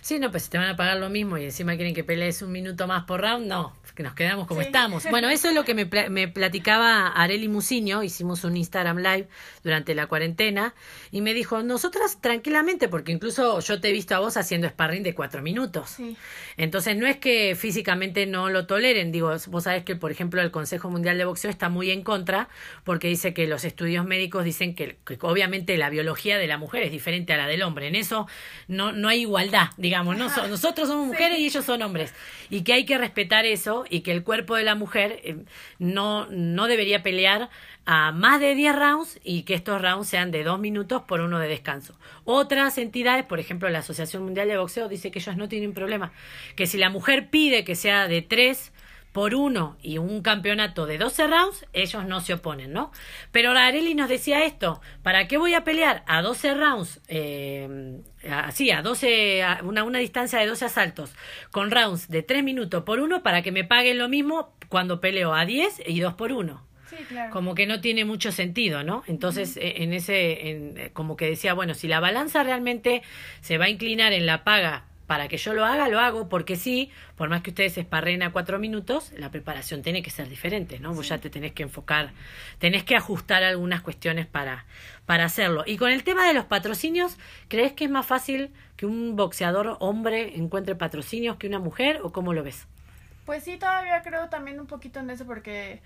Sí, no, pues si te van a pagar lo mismo y encima quieren que pelees un minuto más por round, no, que nos quedamos como estamos. *laughs* Bueno, eso es lo que me, me platicaba Areli Muciño, hicimos un Instagram Live durante la cuarentena y me dijo, nosotras tranquilamente, porque incluso yo te he visto a vos haciendo sparring de cuatro minutos. Sí. Entonces no es que físicamente no lo toleren, digo, vos sabés que por ejemplo el Consejo Mundial de Boxeo está muy en contra porque dice que los estudios médicos dicen que, que obviamente la biología de la mujer es diferente a la del hombre, en eso no, no hay igualdad, digamos, no nosotros somos mujeres y ellos son hombres. Y que hay que respetar eso y que el cuerpo de la mujer eh, no, no debería pelear a más de 10 rounds y que estos rounds sean de dos minutos por uno de descanso. Otras entidades, por ejemplo la Asociación Mundial de Boxeo, dice que ellos no tienen problema, que si la mujer pide que sea de tres por uno y un campeonato de 12 rounds, ellos no se oponen, ¿no? Pero Areli nos decía esto, ¿para qué voy a pelear a 12 rounds, eh, así, a 12, a una, una distancia de 12 asaltos, con rounds de 3 minutos por uno, para que me paguen lo mismo cuando peleo a 10 y 2 por 1? Sí, claro. como que no tiene mucho sentido, ¿no? Entonces, eh, en ese, en, eh, como que decía, bueno, si la balanza realmente se va a inclinar en la paga para que yo lo haga, lo hago, porque sí, por más que ustedes esparren a cuatro minutos, la preparación tiene que ser diferente, ¿no? Vos ya te tenés que enfocar, tenés que ajustar algunas cuestiones para, para hacerlo. Y con el tema de los patrocinios, ¿crees que es más fácil que un boxeador hombre encuentre patrocinios que una mujer o cómo lo ves? Pues sí, todavía creo también un poquito en eso porque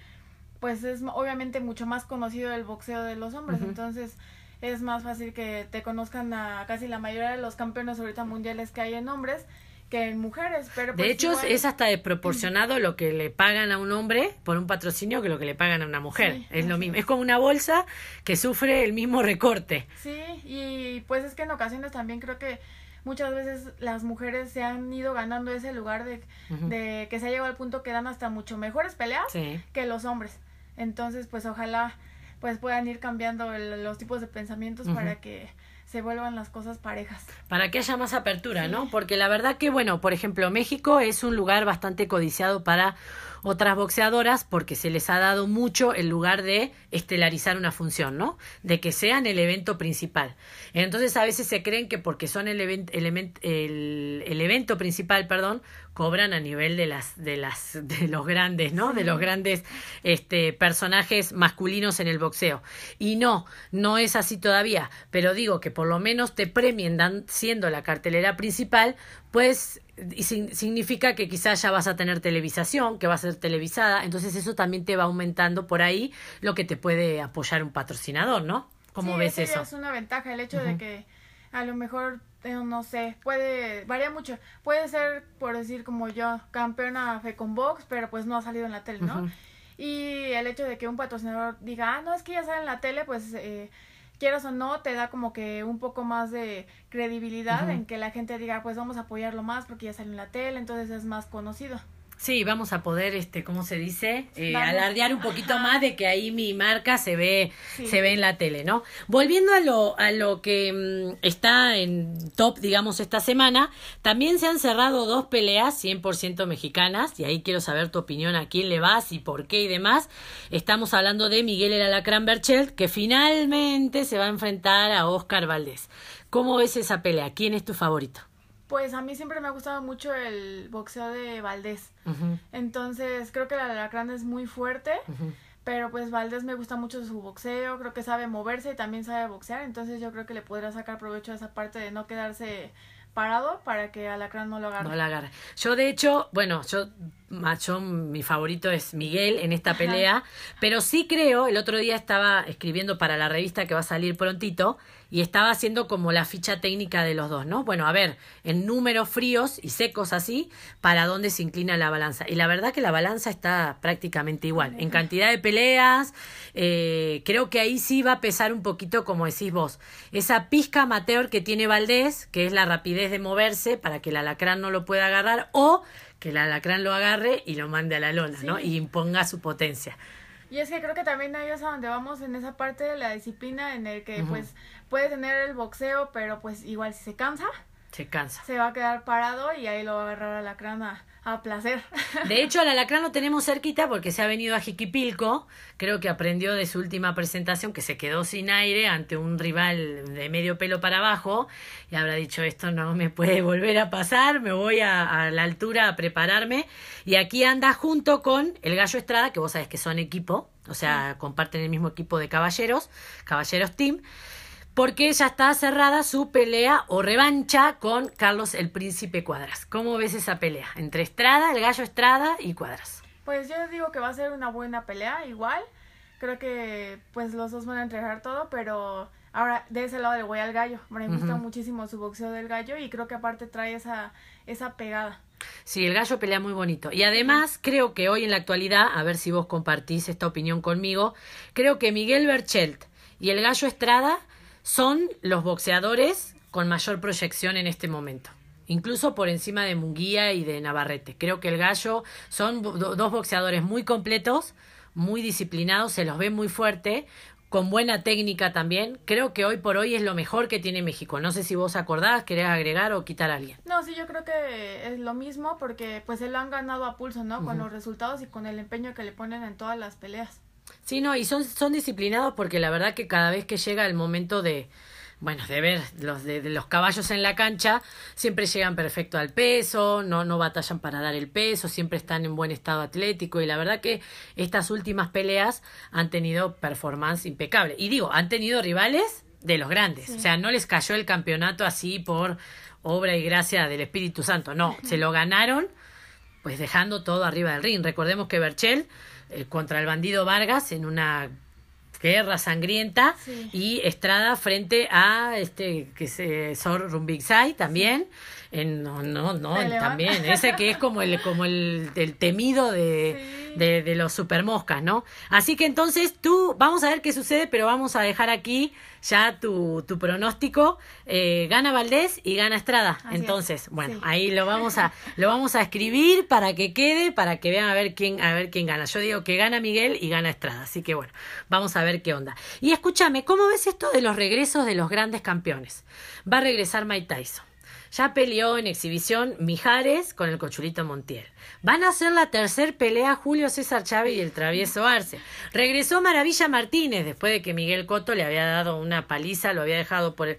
pues es obviamente mucho más conocido el boxeo de los hombres, entonces es más fácil que te conozcan a casi la mayoría de los campeones ahorita mundiales que hay en hombres que en mujeres. Pero de pues hecho, igual- es hasta desproporcionado lo que le pagan a un hombre por un patrocinio que lo que le pagan a una mujer. Sí, es lo mismo. Es como una bolsa que sufre el mismo recorte. Sí, y pues es que en ocasiones también creo que muchas veces las mujeres se han ido ganando ese lugar de, de que se ha llegado al punto que dan hasta mucho mejores peleas Sí. que los hombres. Entonces, pues ojalá pues puedan ir cambiando el- los tipos de pensamientos para que se vuelvan las cosas parejas. Para que haya más apertura, ¿no? Porque la verdad que, bueno, por ejemplo, México es un lugar bastante codiciado para otras boxeadoras porque se les ha dado mucho el lugar de estelarizar una función, ¿no? De que sean el evento principal. Entonces a veces se creen que porque son el, event- element- el, el evento principal, perdón, cobran a nivel de las de las de los grandes, ¿no? De los grandes este personajes masculinos en el boxeo. Y no, no es así todavía, pero digo que por lo menos te premien dan, siendo la cartelera principal, pues y sin- significa que quizás ya vas a tener televisación, que va a ser televisada, entonces eso también te va aumentando por ahí lo que te puede apoyar un patrocinador, ¿no? ¿Cómo Sí, ves eso? Es una ventaja el hecho de que a lo mejor, eh, no sé, puede, varía mucho. Puede ser, por decir como yo, campeona Fecon Box, pero pues no ha salido en la tele, ¿no? Y el hecho de que un patrocinador diga, ah, no, es que ya sale en la tele, pues eh, quieras o no, te da como que un poco más de credibilidad en que la gente diga, pues vamos a apoyarlo más porque ya sale en la tele, entonces es más conocido. Sí, vamos a poder, este, ¿cómo se dice? Eh, alardear un poquito más de que ahí mi marca se ve, Sí. se ve en la tele, ¿no? Volviendo a lo, a lo que mm, está en top, digamos, esta semana, también se han cerrado dos peleas 100% mexicanas, y ahí quiero saber tu opinión, a quién le vas y por qué y demás. Estamos hablando de Miguel El Alacrán Berchelt, que finalmente se va a enfrentar a Oscar Valdés. ¿Cómo ves esa pelea? ¿Quién es tu favorito? Pues a mí siempre me ha gustado mucho el boxeo de Valdés. Entonces creo que el alacrán es muy fuerte, pero pues Valdés me gusta mucho su boxeo, creo que sabe moverse y también sabe boxear, entonces yo creo que le podrá sacar provecho a esa parte de no quedarse parado para que alacrán no lo agarre. No la agarre. Yo, de hecho, bueno, yo, ma- yo, mi favorito es Miguel en esta pelea, pero sí creo, el otro día estaba escribiendo para la revista que va a salir prontito y estaba haciendo como la ficha técnica de los dos, ¿no? Bueno, a ver, en números fríos y secos así, para dónde se inclina la balanza. Y la verdad que la balanza está prácticamente igual. En cantidad de peleas, eh, creo que ahí sí va a pesar un poquito, como decís vos, esa pizca amateur que tiene Valdés, que es la rapidez de moverse para que el alacrán no lo pueda agarrar, o que el alacrán lo agarre y lo mande a la lona, ¿no? Y imponga su potencia. Y es que creo que también ahí es a donde vamos en esa parte de la disciplina en el que pues puede tener el boxeo, pero pues igual si se cansa, Se cansa. Se va a quedar parado y ahí lo va a agarrar a la crana a placer. De hecho, al alacrán lo tenemos cerquita porque se ha venido a Jiquipilco. Creo que aprendió de su última presentación que se quedó sin aire ante un rival de medio pelo para abajo y habrá dicho esto no me puede *laughs* volver a pasar, me voy a, a la altura a prepararme. Y aquí anda junto con el Gallo Estrada, que vos sabés que son equipo, o sea, comparten el mismo equipo de caballeros, caballeros team porque ya está cerrada su pelea o revancha con Carlos el Príncipe Cuadras. ¿Cómo ves esa pelea entre Estrada, el gallo Estrada y Cuadras? Pues yo digo que va a ser una buena pelea, igual. Creo que pues los dos van a entregar todo, pero ahora de ese lado le voy al gallo. Me gusta muchísimo su boxeo del gallo y creo que aparte trae esa, esa pegada. Sí, el gallo pelea muy bonito. Y además creo que hoy en la actualidad, a ver si vos compartís esta opinión conmigo, creo que Miguel Berchelt y el gallo Estrada son los boxeadores con mayor proyección en este momento. Incluso por encima de Munguía y de Navarrete. Creo que el gallo son dos boxeadores muy completos, muy disciplinados, se los ve muy fuerte, con buena técnica también. Creo que hoy por hoy es lo mejor que tiene México. No sé si vos acordás, querés agregar o quitar a alguien. No, sí, yo creo que es lo mismo porque pues se lo han ganado a pulso, ¿no? Con los resultados y con el empeño que le ponen en todas las peleas. Sí, no, y son, son disciplinados porque la verdad que cada vez que llega el momento de, bueno, de ver los de, los caballos en la cancha, siempre llegan perfecto al peso, no, no batallan para dar el peso, siempre están en buen estado atlético y la verdad que estas últimas peleas han tenido performance impecable. Y digo, han tenido rivales de los grandes, o sea, no les cayó el campeonato así por obra y gracia del Espíritu Santo, no, se lo ganaron pues dejando todo arriba del ring. Recordemos que Berchel eh, contra el bandido Vargas en una guerra sangrienta y Estrada frente a este que se Sor Rumbixay también en no no no también ese que es como el como el, temido de, de, de los supermoscas no así que entonces tú vamos a ver qué sucede pero vamos a dejar aquí ya tu, tu pronóstico. Eh, gana Valdés y gana Estrada. Entonces, bueno, ahí lo vamos a lo vamos a escribir para que quede, para que vean a ver quién a ver quién gana. Yo digo que gana Miguel y gana Estrada. Así que bueno, vamos a ver qué onda. Y escúchame, ¿cómo ves esto de los regresos de los grandes campeones? Va a regresar Mike Tyson. Ya peleó en exhibición Mijares con el Cochulito Montiel. Van a hacer la tercer pelea Julio César Chávez y el Travieso Arce. Regresó Maravilla Martínez después de que Miguel Coto le había dado una paliza, lo había dejado por el,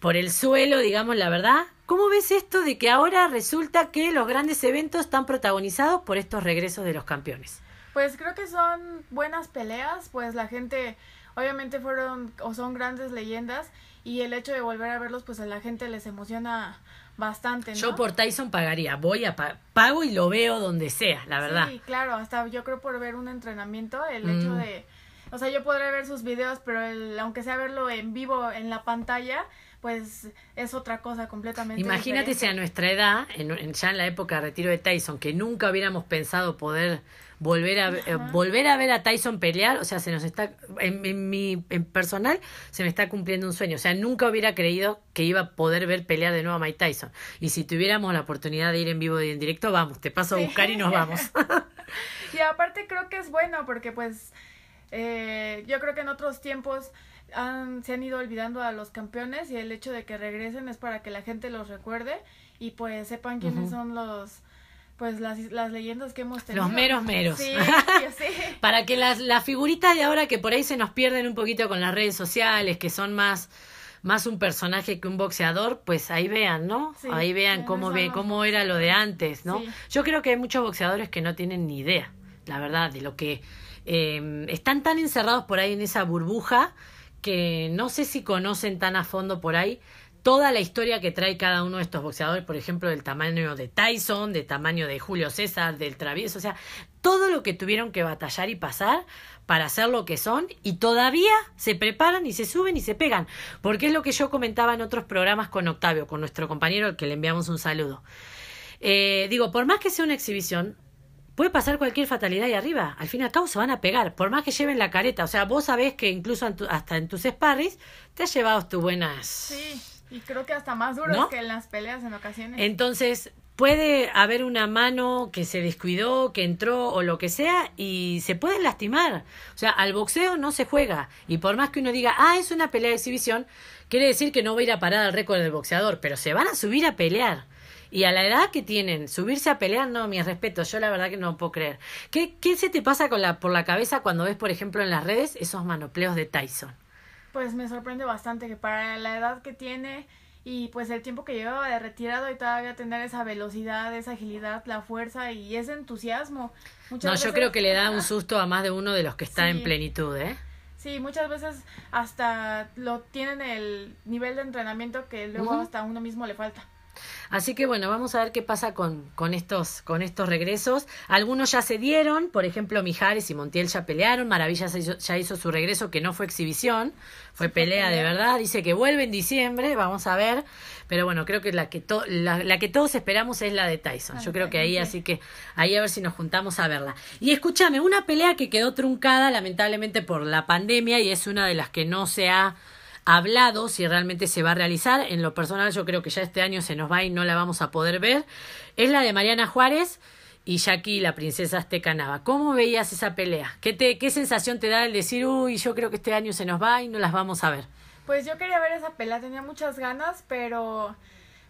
por el suelo, digamos la verdad. ¿Cómo ves esto de que ahora resulta que los grandes eventos están protagonizados por estos regresos de los campeones? Pues creo que son buenas peleas, pues la gente obviamente fueron o son grandes leyendas y el hecho de volver a verlos pues a la gente les emociona bastante. ¿no? Yo por Tyson pagaría, voy a pago y lo veo donde sea, la verdad. Sí, claro, hasta yo creo por ver un entrenamiento, el hecho mm. de, o sea, yo podré ver sus videos, pero el, aunque sea verlo en vivo en la pantalla, pues es otra cosa completamente Imagínate si a nuestra edad, en, ya en la época de retiro de Tyson, que nunca hubiéramos pensado poder volver a eh, volver a ver a Tyson pelear, o sea, se nos está en, mi en personal se me está cumpliendo un sueño, o sea, nunca hubiera creído que iba a poder ver pelear de nuevo a Mike Tyson. Y si tuviéramos la oportunidad de ir en vivo y en directo, vamos, te paso a buscar y nos vamos. *laughs* *laughs* y aparte creo que es bueno porque pues eh, yo creo que en otros tiempos han, se han ido olvidando a los campeones y el hecho de que regresen es para que la gente los recuerde y pues sepan quiénes son los pues las, las leyendas que hemos tenido. Los meros meros. Sí, *laughs* sí. Para que las, las figuritas de ahora que por ahí se nos pierden un poquito con las redes sociales, que son más más un personaje que un boxeador, pues ahí vean, ¿no? ahí vean cómo ve, cómo era lo de antes, ¿no? Yo creo que hay muchos boxeadores que no tienen ni idea, la verdad, de lo que eh, están tan encerrados por ahí en esa burbuja que no sé si conocen tan a fondo por ahí toda la historia que trae cada uno de estos boxeadores, por ejemplo, del tamaño de Tyson, del tamaño de Julio César, del Travieso, o sea, todo lo que tuvieron que batallar y pasar para ser lo que son y todavía se preparan y se suben y se pegan, porque es lo que yo comentaba en otros programas con Octavio, con nuestro compañero al que le enviamos un saludo. Eh, digo, por más que sea una exhibición, puede pasar cualquier fatalidad ahí arriba. Al fin y al cabo se van a pegar, por más que lleven la careta. O sea, vos sabés que incluso hasta en tus sparris te has llevado tus buenas. Sí y creo que hasta más duros que en las peleas en ocasiones. Entonces, puede haber una mano que se descuidó, que entró o lo que sea y se pueden lastimar. O sea, al boxeo no se juega. Y por más que uno diga, ah, es una pelea de exhibición, quiere decir que no va a ir a parar al récord del boxeador, pero se van a subir a pelear. Y a la edad que tienen, subirse a pelear, no, mi respeto, yo la verdad que no puedo creer. ¿Qué, qué se te pasa con la, por la cabeza cuando ves, por ejemplo, en las redes esos manopleos de Tyson? Pues me sorprende bastante que para la edad que tiene y pues el tiempo que llevaba de retirado y todavía tener esa velocidad, esa agilidad, la fuerza y ese entusiasmo. no, yo creo que le da un susto a más de uno de los que está en plenitud, ¿eh? Sí, muchas veces hasta lo tienen el nivel de entrenamiento que luego hasta a uno mismo le falta. Así que bueno, vamos a ver qué pasa con, con, estos, con estos regresos. Algunos ya se dieron, por ejemplo, Mijares y Montiel ya pelearon, Maravilla ya hizo su regreso, que no fue exhibición, fue pelea, de verdad, dice que vuelve en diciembre, vamos a ver, pero bueno, creo que la que, la, que todos esperamos es la de Tyson. Yo creo que ahí, así que ahí a ver si nos juntamos a verla. Y escúchame, una pelea que quedó truncada lamentablemente por la pandemia y es una de las que no se ha hablado si realmente se va a realizar. En lo personal yo creo que ya este año se nos va y no la vamos a poder ver. Es la de Mariana Juárez y Jackie, la princesa azteca Nava. ¿Cómo veías esa pelea? ¿Qué, te, ¿Qué sensación te da el decir, uy, yo creo que este año se nos va y no las vamos a ver? Pues yo quería ver esa pelea, tenía muchas ganas, pero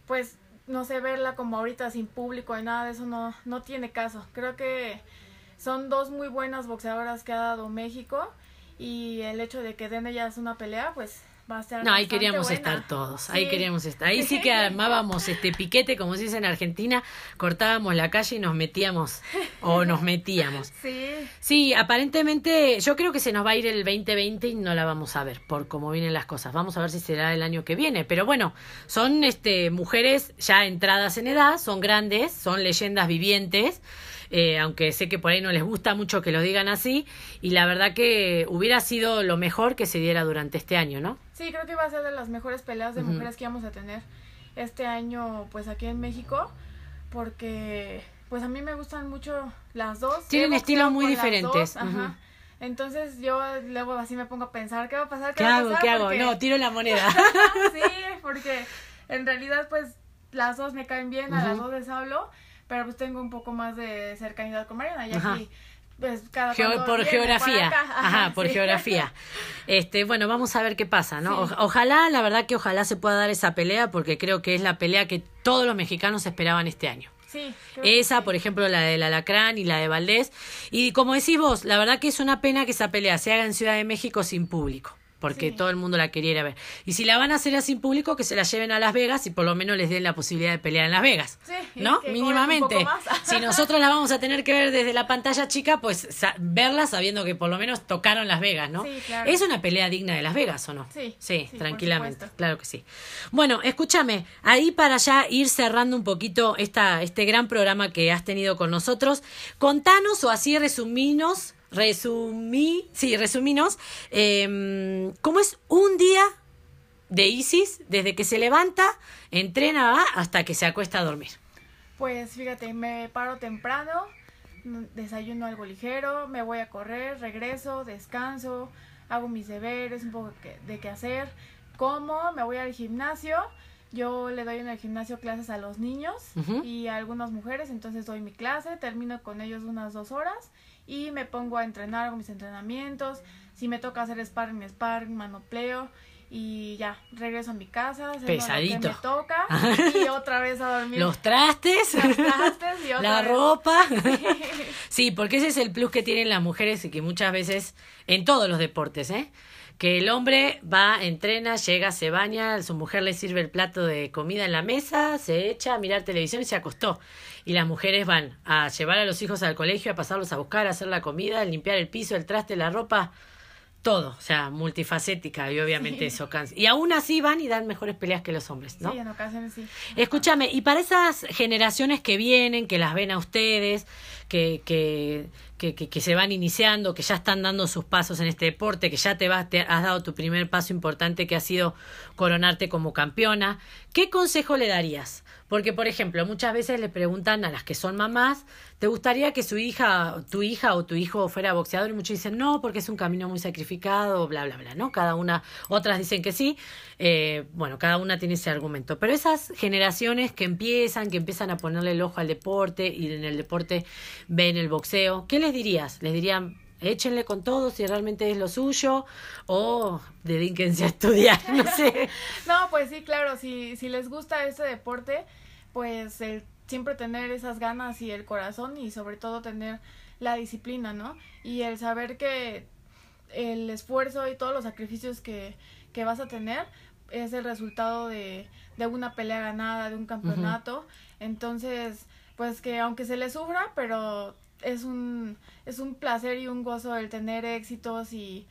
pues no sé, verla como ahorita sin público y nada de eso no, no tiene caso. Creo que son dos muy buenas boxeadoras que ha dado México y el hecho de que den ellas una pelea, pues no, ahí queríamos estar todos, ahí queríamos estar. Ahí sí que *laughs* armábamos este piquete, como se dice en Argentina, cortábamos la calle y nos metíamos, o nos metíamos. *laughs* Sí. Sí, aparentemente yo creo que se nos va a ir el 2020 y no la vamos a ver, por cómo vienen las cosas. Vamos a ver si será el año que viene. Pero bueno, son este, mujeres ya entradas en edad, son grandes, son leyendas vivientes. Eh, aunque sé que por ahí no les gusta mucho que lo digan así, y la verdad que hubiera sido lo mejor que se diera durante este año, ¿no? Sí, creo que va a ser de las mejores peleas de mujeres que vamos a tener este año, pues aquí en México, porque pues a mí me gustan mucho las dos. Tienen estilos muy diferentes. Entonces yo luego así me pongo a pensar, ¿qué va a pasar? ¿Qué, hago? ¿Qué hago? No, tiro la moneda. *laughs* sí, *laughs* porque en realidad pues las dos me caen bien, a las dos les hablo, pero pues tengo un poco más de cercanidad con Mariana y aquí pues cada por geografía. ajá, por geografía. *laughs* Este bueno vamos a ver qué pasa no ojalá la verdad que ojalá se pueda dar esa pelea porque creo que es la pelea que todos los mexicanos esperaban este año. Sí, esa, por ejemplo, la del Alacrán y la de Valdés. Y como decís vos, la verdad que es una pena que esa pelea se haga en Ciudad de México sin público porque todo el mundo la quería ir a ver. Y si la van a hacer así público, que se la lleven a Las Vegas y por lo menos les den la posibilidad de pelear en Las Vegas. Sí, ¿No? Mínimamente. si nosotros la vamos a tener que ver desde la pantalla chica, pues verla sabiendo que por lo menos tocaron Las Vegas, ¿no? Sí, claro. ¿Es una pelea digna de Las Vegas o no? Sí. Sí, tranquilamente. Claro que sí. Bueno, escúchame, ahí para ya ir cerrando un poquito esta, este gran programa que has tenido con nosotros, contanos o así resuminos resumí, sí, resuminos, eh, ¿cómo es un día de Isis desde que se levanta, entrena hasta que se acuesta a dormir? Pues fíjate, me paro temprano, desayuno algo ligero, me voy a correr, regreso, descanso, hago mis deberes, un poco de qué hacer, como, me voy al gimnasio. Yo le doy en el gimnasio clases a los niños y a algunas mujeres, entonces doy mi clase, termino con ellos unas dos horas y me pongo a entrenar con mis entrenamientos. Si me toca hacer sparring, sparring, manopleo y ya, regreso a mi casa, pesadito. me toca *laughs* y otra vez a dormir. Los trastes, Los trastes y *laughs* otra la ropa. *laughs* Sí. porque ese es el plus que tienen las mujeres y que muchas veces en todos los deportes, ¿eh? Que el hombre va, entrena, llega, se baña, su mujer le sirve el plato de comida en la mesa, se echa a mirar televisión y se acostó. Y las mujeres van a llevar a los hijos al colegio, a pasarlos a buscar, a hacer la comida, a limpiar el piso, el traste, la ropa, todo, o sea, multifacética y obviamente eso cansa. Y aún así van y dan mejores peleas que los hombres, ¿no? Sí, en ocasiones sí. Escúchame, y para esas generaciones que vienen, que las ven a ustedes, que, que, que, que, se van iniciando, que ya están dando sus pasos en este deporte, que ya te, vas, te has dado tu primer paso importante que ha sido coronarte como campeona, ¿qué consejo le darías? Porque, por ejemplo, muchas veces le preguntan a las que son mamás, ¿te gustaría que su hija, tu hija o tu hijo fuera boxeador? Y muchos dicen no, porque es un camino muy sacrificado, bla, bla, bla, ¿no? Cada una, otras dicen que sí. Eh, bueno, cada una tiene ese argumento. Pero esas generaciones que empiezan, que empiezan a ponerle el ojo al deporte y en el deporte ven el boxeo, ¿qué les dirías? ¿Les dirían échenle con todo si realmente es lo suyo o dedíquense a estudiar, *laughs* no sé. *laughs* no, pues sí, claro, si, si les gusta ese deporte, pues el siempre tener esas ganas y el corazón y sobre todo tener la disciplina, ¿no? Y el saber que el esfuerzo y todos los sacrificios que, que vas a tener es el resultado de, de una pelea ganada, de un campeonato. Entonces, pues que aunque se le sufra, pero es un, es un placer y un gozo el tener éxitos y,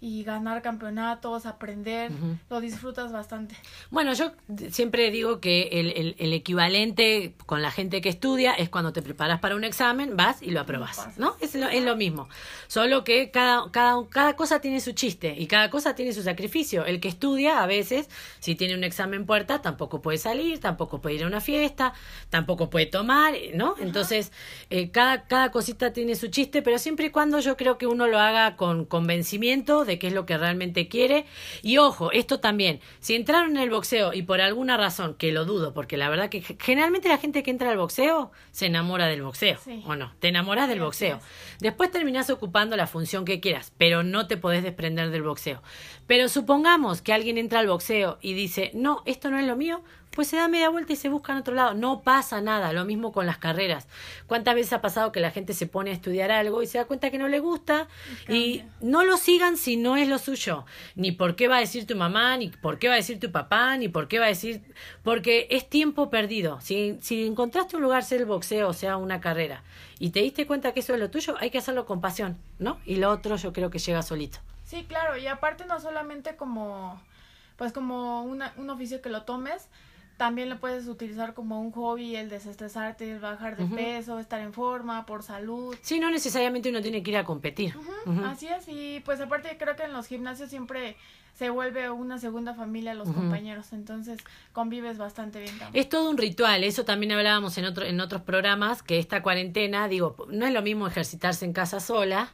y ganar campeonatos, aprender, lo disfrutas bastante. Bueno, yo siempre digo que el, el, el, equivalente con la gente que estudia es cuando te preparas para un examen, vas y lo aprobas, ¿no? Es lo, es lo mismo, solo que cada, cada, cada cosa tiene su chiste y cada cosa tiene su sacrificio. El que estudia a veces, si tiene un examen puerta, tampoco puede salir, tampoco puede ir a una fiesta, tampoco puede tomar, ¿no? Entonces, eh, cada, cada cosita tiene su chiste, pero siempre y cuando yo creo que uno lo haga con convencimiento, de qué es lo que realmente quiere. Y ojo, esto también, si entraron en el boxeo y por alguna razón, que lo dudo, porque la verdad que generalmente la gente que entra al boxeo se enamora del boxeo, ¿o no? Te enamoras del boxeo. Después terminás ocupando la función que quieras, pero no te podés desprender del boxeo. Pero supongamos que alguien entra al boxeo y dice, no, esto no es lo mío, pues se da media vuelta y se busca en otro lado. No pasa nada, lo mismo con las carreras. ¿Cuántas veces ha pasado que la gente se pone a estudiar algo y se da cuenta que no le gusta y, no lo sigan si no es lo suyo? Ni por qué va a decir tu mamá, ni por qué va a decir tu papá, ni por qué va a decir... Porque es tiempo perdido. Si, si encontraste un lugar, sea el boxeo, o sea una carrera, y te diste cuenta que eso es lo tuyo, hay que hacerlo con pasión, ¿no? Y lo otro yo creo que llega solito. Sí, claro, y aparte no solamente como pues como una, un oficio que lo tomes, también lo puedes utilizar como un hobby, el desestresarte, el bajar de peso, estar en forma, por salud. Sí, no necesariamente uno tiene que ir a competir. Así es, y pues aparte creo que en los gimnasios siempre se vuelve una segunda familia los compañeros, entonces convives bastante bien también. Es todo un ritual, eso también hablábamos en, otro, en otros programas, que esta cuarentena, digo, no es lo mismo ejercitarse en casa sola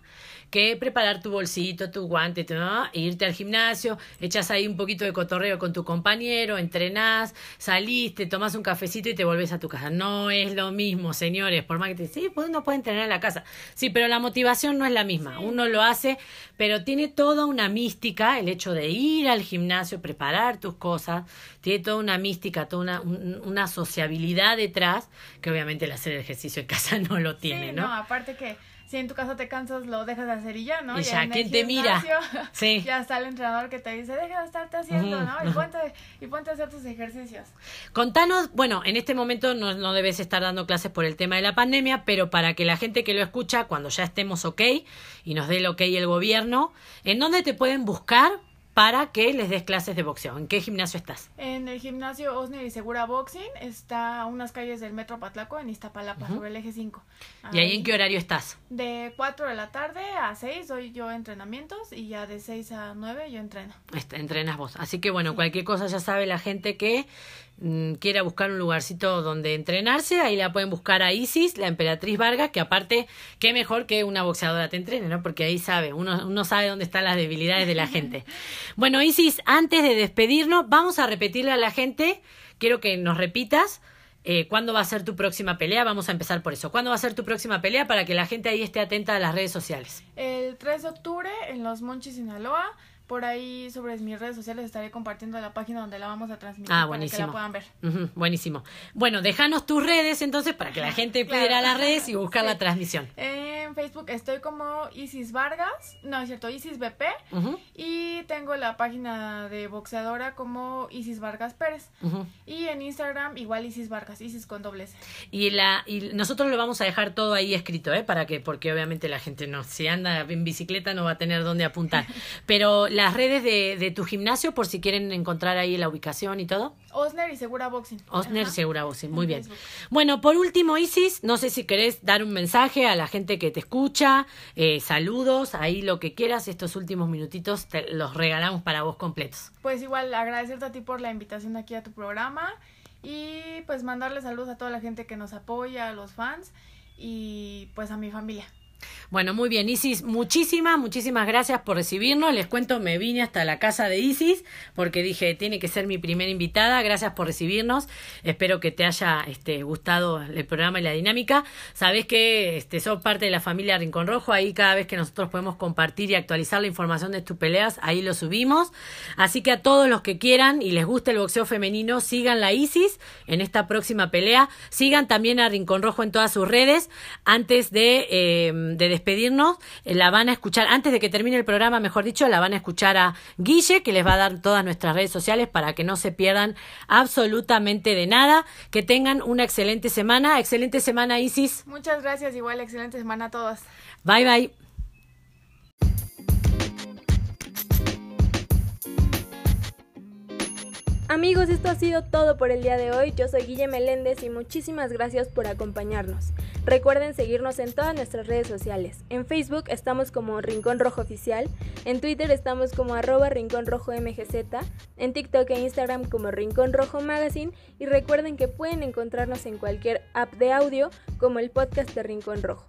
que preparar tu bolsito, tu guante, ¿no? e irte al gimnasio, echas ahí un poquito de cotorreo con tu compañero, entrenás, saliste, tomas un cafecito y te volvés a tu casa. No es lo mismo, señores, por más que te sí, pues uno puede entrenar en la casa. Sí, pero la motivación no es la misma. Uno lo hace, pero tiene toda una mística el hecho de ir al gimnasio, preparar tus cosas, tiene toda una mística, toda una, una sociabilidad detrás, que obviamente el hacer ejercicio en casa *laughs* no lo tiene, ¿no? No, aparte que si en tu casa te cansas, lo dejas de hacer y ya, ¿no? Y ya, ¿quién te mira? *laughs* Sí. Ya está el entrenador que te dice, deja de estarte haciendo, ¿no? Y ponte, y ponte a hacer tus ejercicios. Contanos, bueno, en este momento no, no debes estar dando clases por el tema de la pandemia, pero para que la gente que lo escucha, cuando ya estemos ok y nos dé el ok el gobierno, ¿en dónde te pueden buscar para que les des clases de boxeo. ¿En qué gimnasio estás? En el gimnasio Osner y Segura Boxing. Está a unas calles del Metro Patlaco, en Iztapalapa, sobre el eje 5. ¿Y ahí en qué horario estás? De 4 de la tarde a 6 doy yo entrenamientos y ya de 6 a 9 yo entreno. entrenas vos. Así que bueno, cualquier cosa ya sabe la gente que quiera buscar un lugarcito donde entrenarse, ahí la pueden buscar a Isis, la emperatriz Vargas, que aparte, qué mejor que una boxeadora te entrene, ¿no? Porque ahí sabe, uno, uno sabe dónde están las debilidades de la gente. *laughs* Bueno, Isis, antes de despedirnos, vamos a repetirle a la gente, quiero que nos repitas. Eh, ¿Cuándo va a ser tu próxima pelea? Vamos a empezar por eso. ¿Cuándo va a ser tu próxima pelea para que la gente ahí esté atenta a las redes sociales? El 3 de octubre en Los Monchis, Sinaloa. Por ahí sobre mis redes sociales estaré compartiendo la página donde la vamos a transmitir ah, para que la puedan ver. buenísimo. Bueno, déjanos tus redes entonces para que la *laughs* gente pueda ir a las redes y buscar la transmisión. En Facebook estoy como Isis Vargas, no es cierto, Isis BP, y tengo la página de boxeadora como Isis Vargas Pérez. Y en Instagram igual Isis Vargas, Isis con doble S. Y, la, y nosotros lo vamos a dejar todo ahí escrito, ¿eh? Para que, porque obviamente la gente no, si anda en bicicleta no va a tener dónde apuntar. Pero *laughs* las redes de, de, tu gimnasio por si quieren encontrar ahí la ubicación y todo. Osner y Segura Boxing. Osner y Segura Boxing, muy bien. Bueno, por último, Isis, no sé si querés dar un mensaje a la gente que te escucha, eh, saludos, ahí lo que quieras, estos últimos minutitos te los regalamos para vos completos. Pues igual agradecerte a ti por la invitación aquí a tu programa Y pues mandarle saludos a toda la gente que nos apoya, a los fans y pues a mi familia. Bueno, muy bien, Isis, muchísimas, muchísimas gracias por recibirnos. Les cuento, me vine hasta la casa de Isis porque dije, tiene que ser mi primera invitada. Gracias por recibirnos. Espero que te haya este, gustado el programa y la dinámica. Sabes que este, sos parte de la familia Rincón Rojo. Ahí cada vez que nosotros podemos compartir y actualizar la información de tus peleas, ahí lo subimos. Así que a todos los que quieran y les guste el boxeo femenino, sigan la Isis en esta próxima pelea. Sigan también a Rincón Rojo en todas sus redes. Antes de... Eh, de despedirnos, eh, la van a escuchar, antes de que termine el programa, mejor dicho, la van a escuchar a Guille, que les va a dar todas nuestras redes sociales para que no se pierdan absolutamente de nada. Que tengan una excelente semana. Excelente semana, Isis. Muchas gracias, igual, excelente semana a todos. Bye, bye. Amigos, esto ha sido todo por el día de hoy. Yo soy Guille Meléndez y muchísimas gracias por acompañarnos. Recuerden seguirnos en todas nuestras redes sociales. En Facebook estamos como Rincón Rojo Oficial, en Twitter estamos como arroba Rincón Rojo MGZ, en TikTok e Instagram como Rincón Rojo Magazine y recuerden que pueden encontrarnos en cualquier app de audio como el podcast de Rincón Rojo.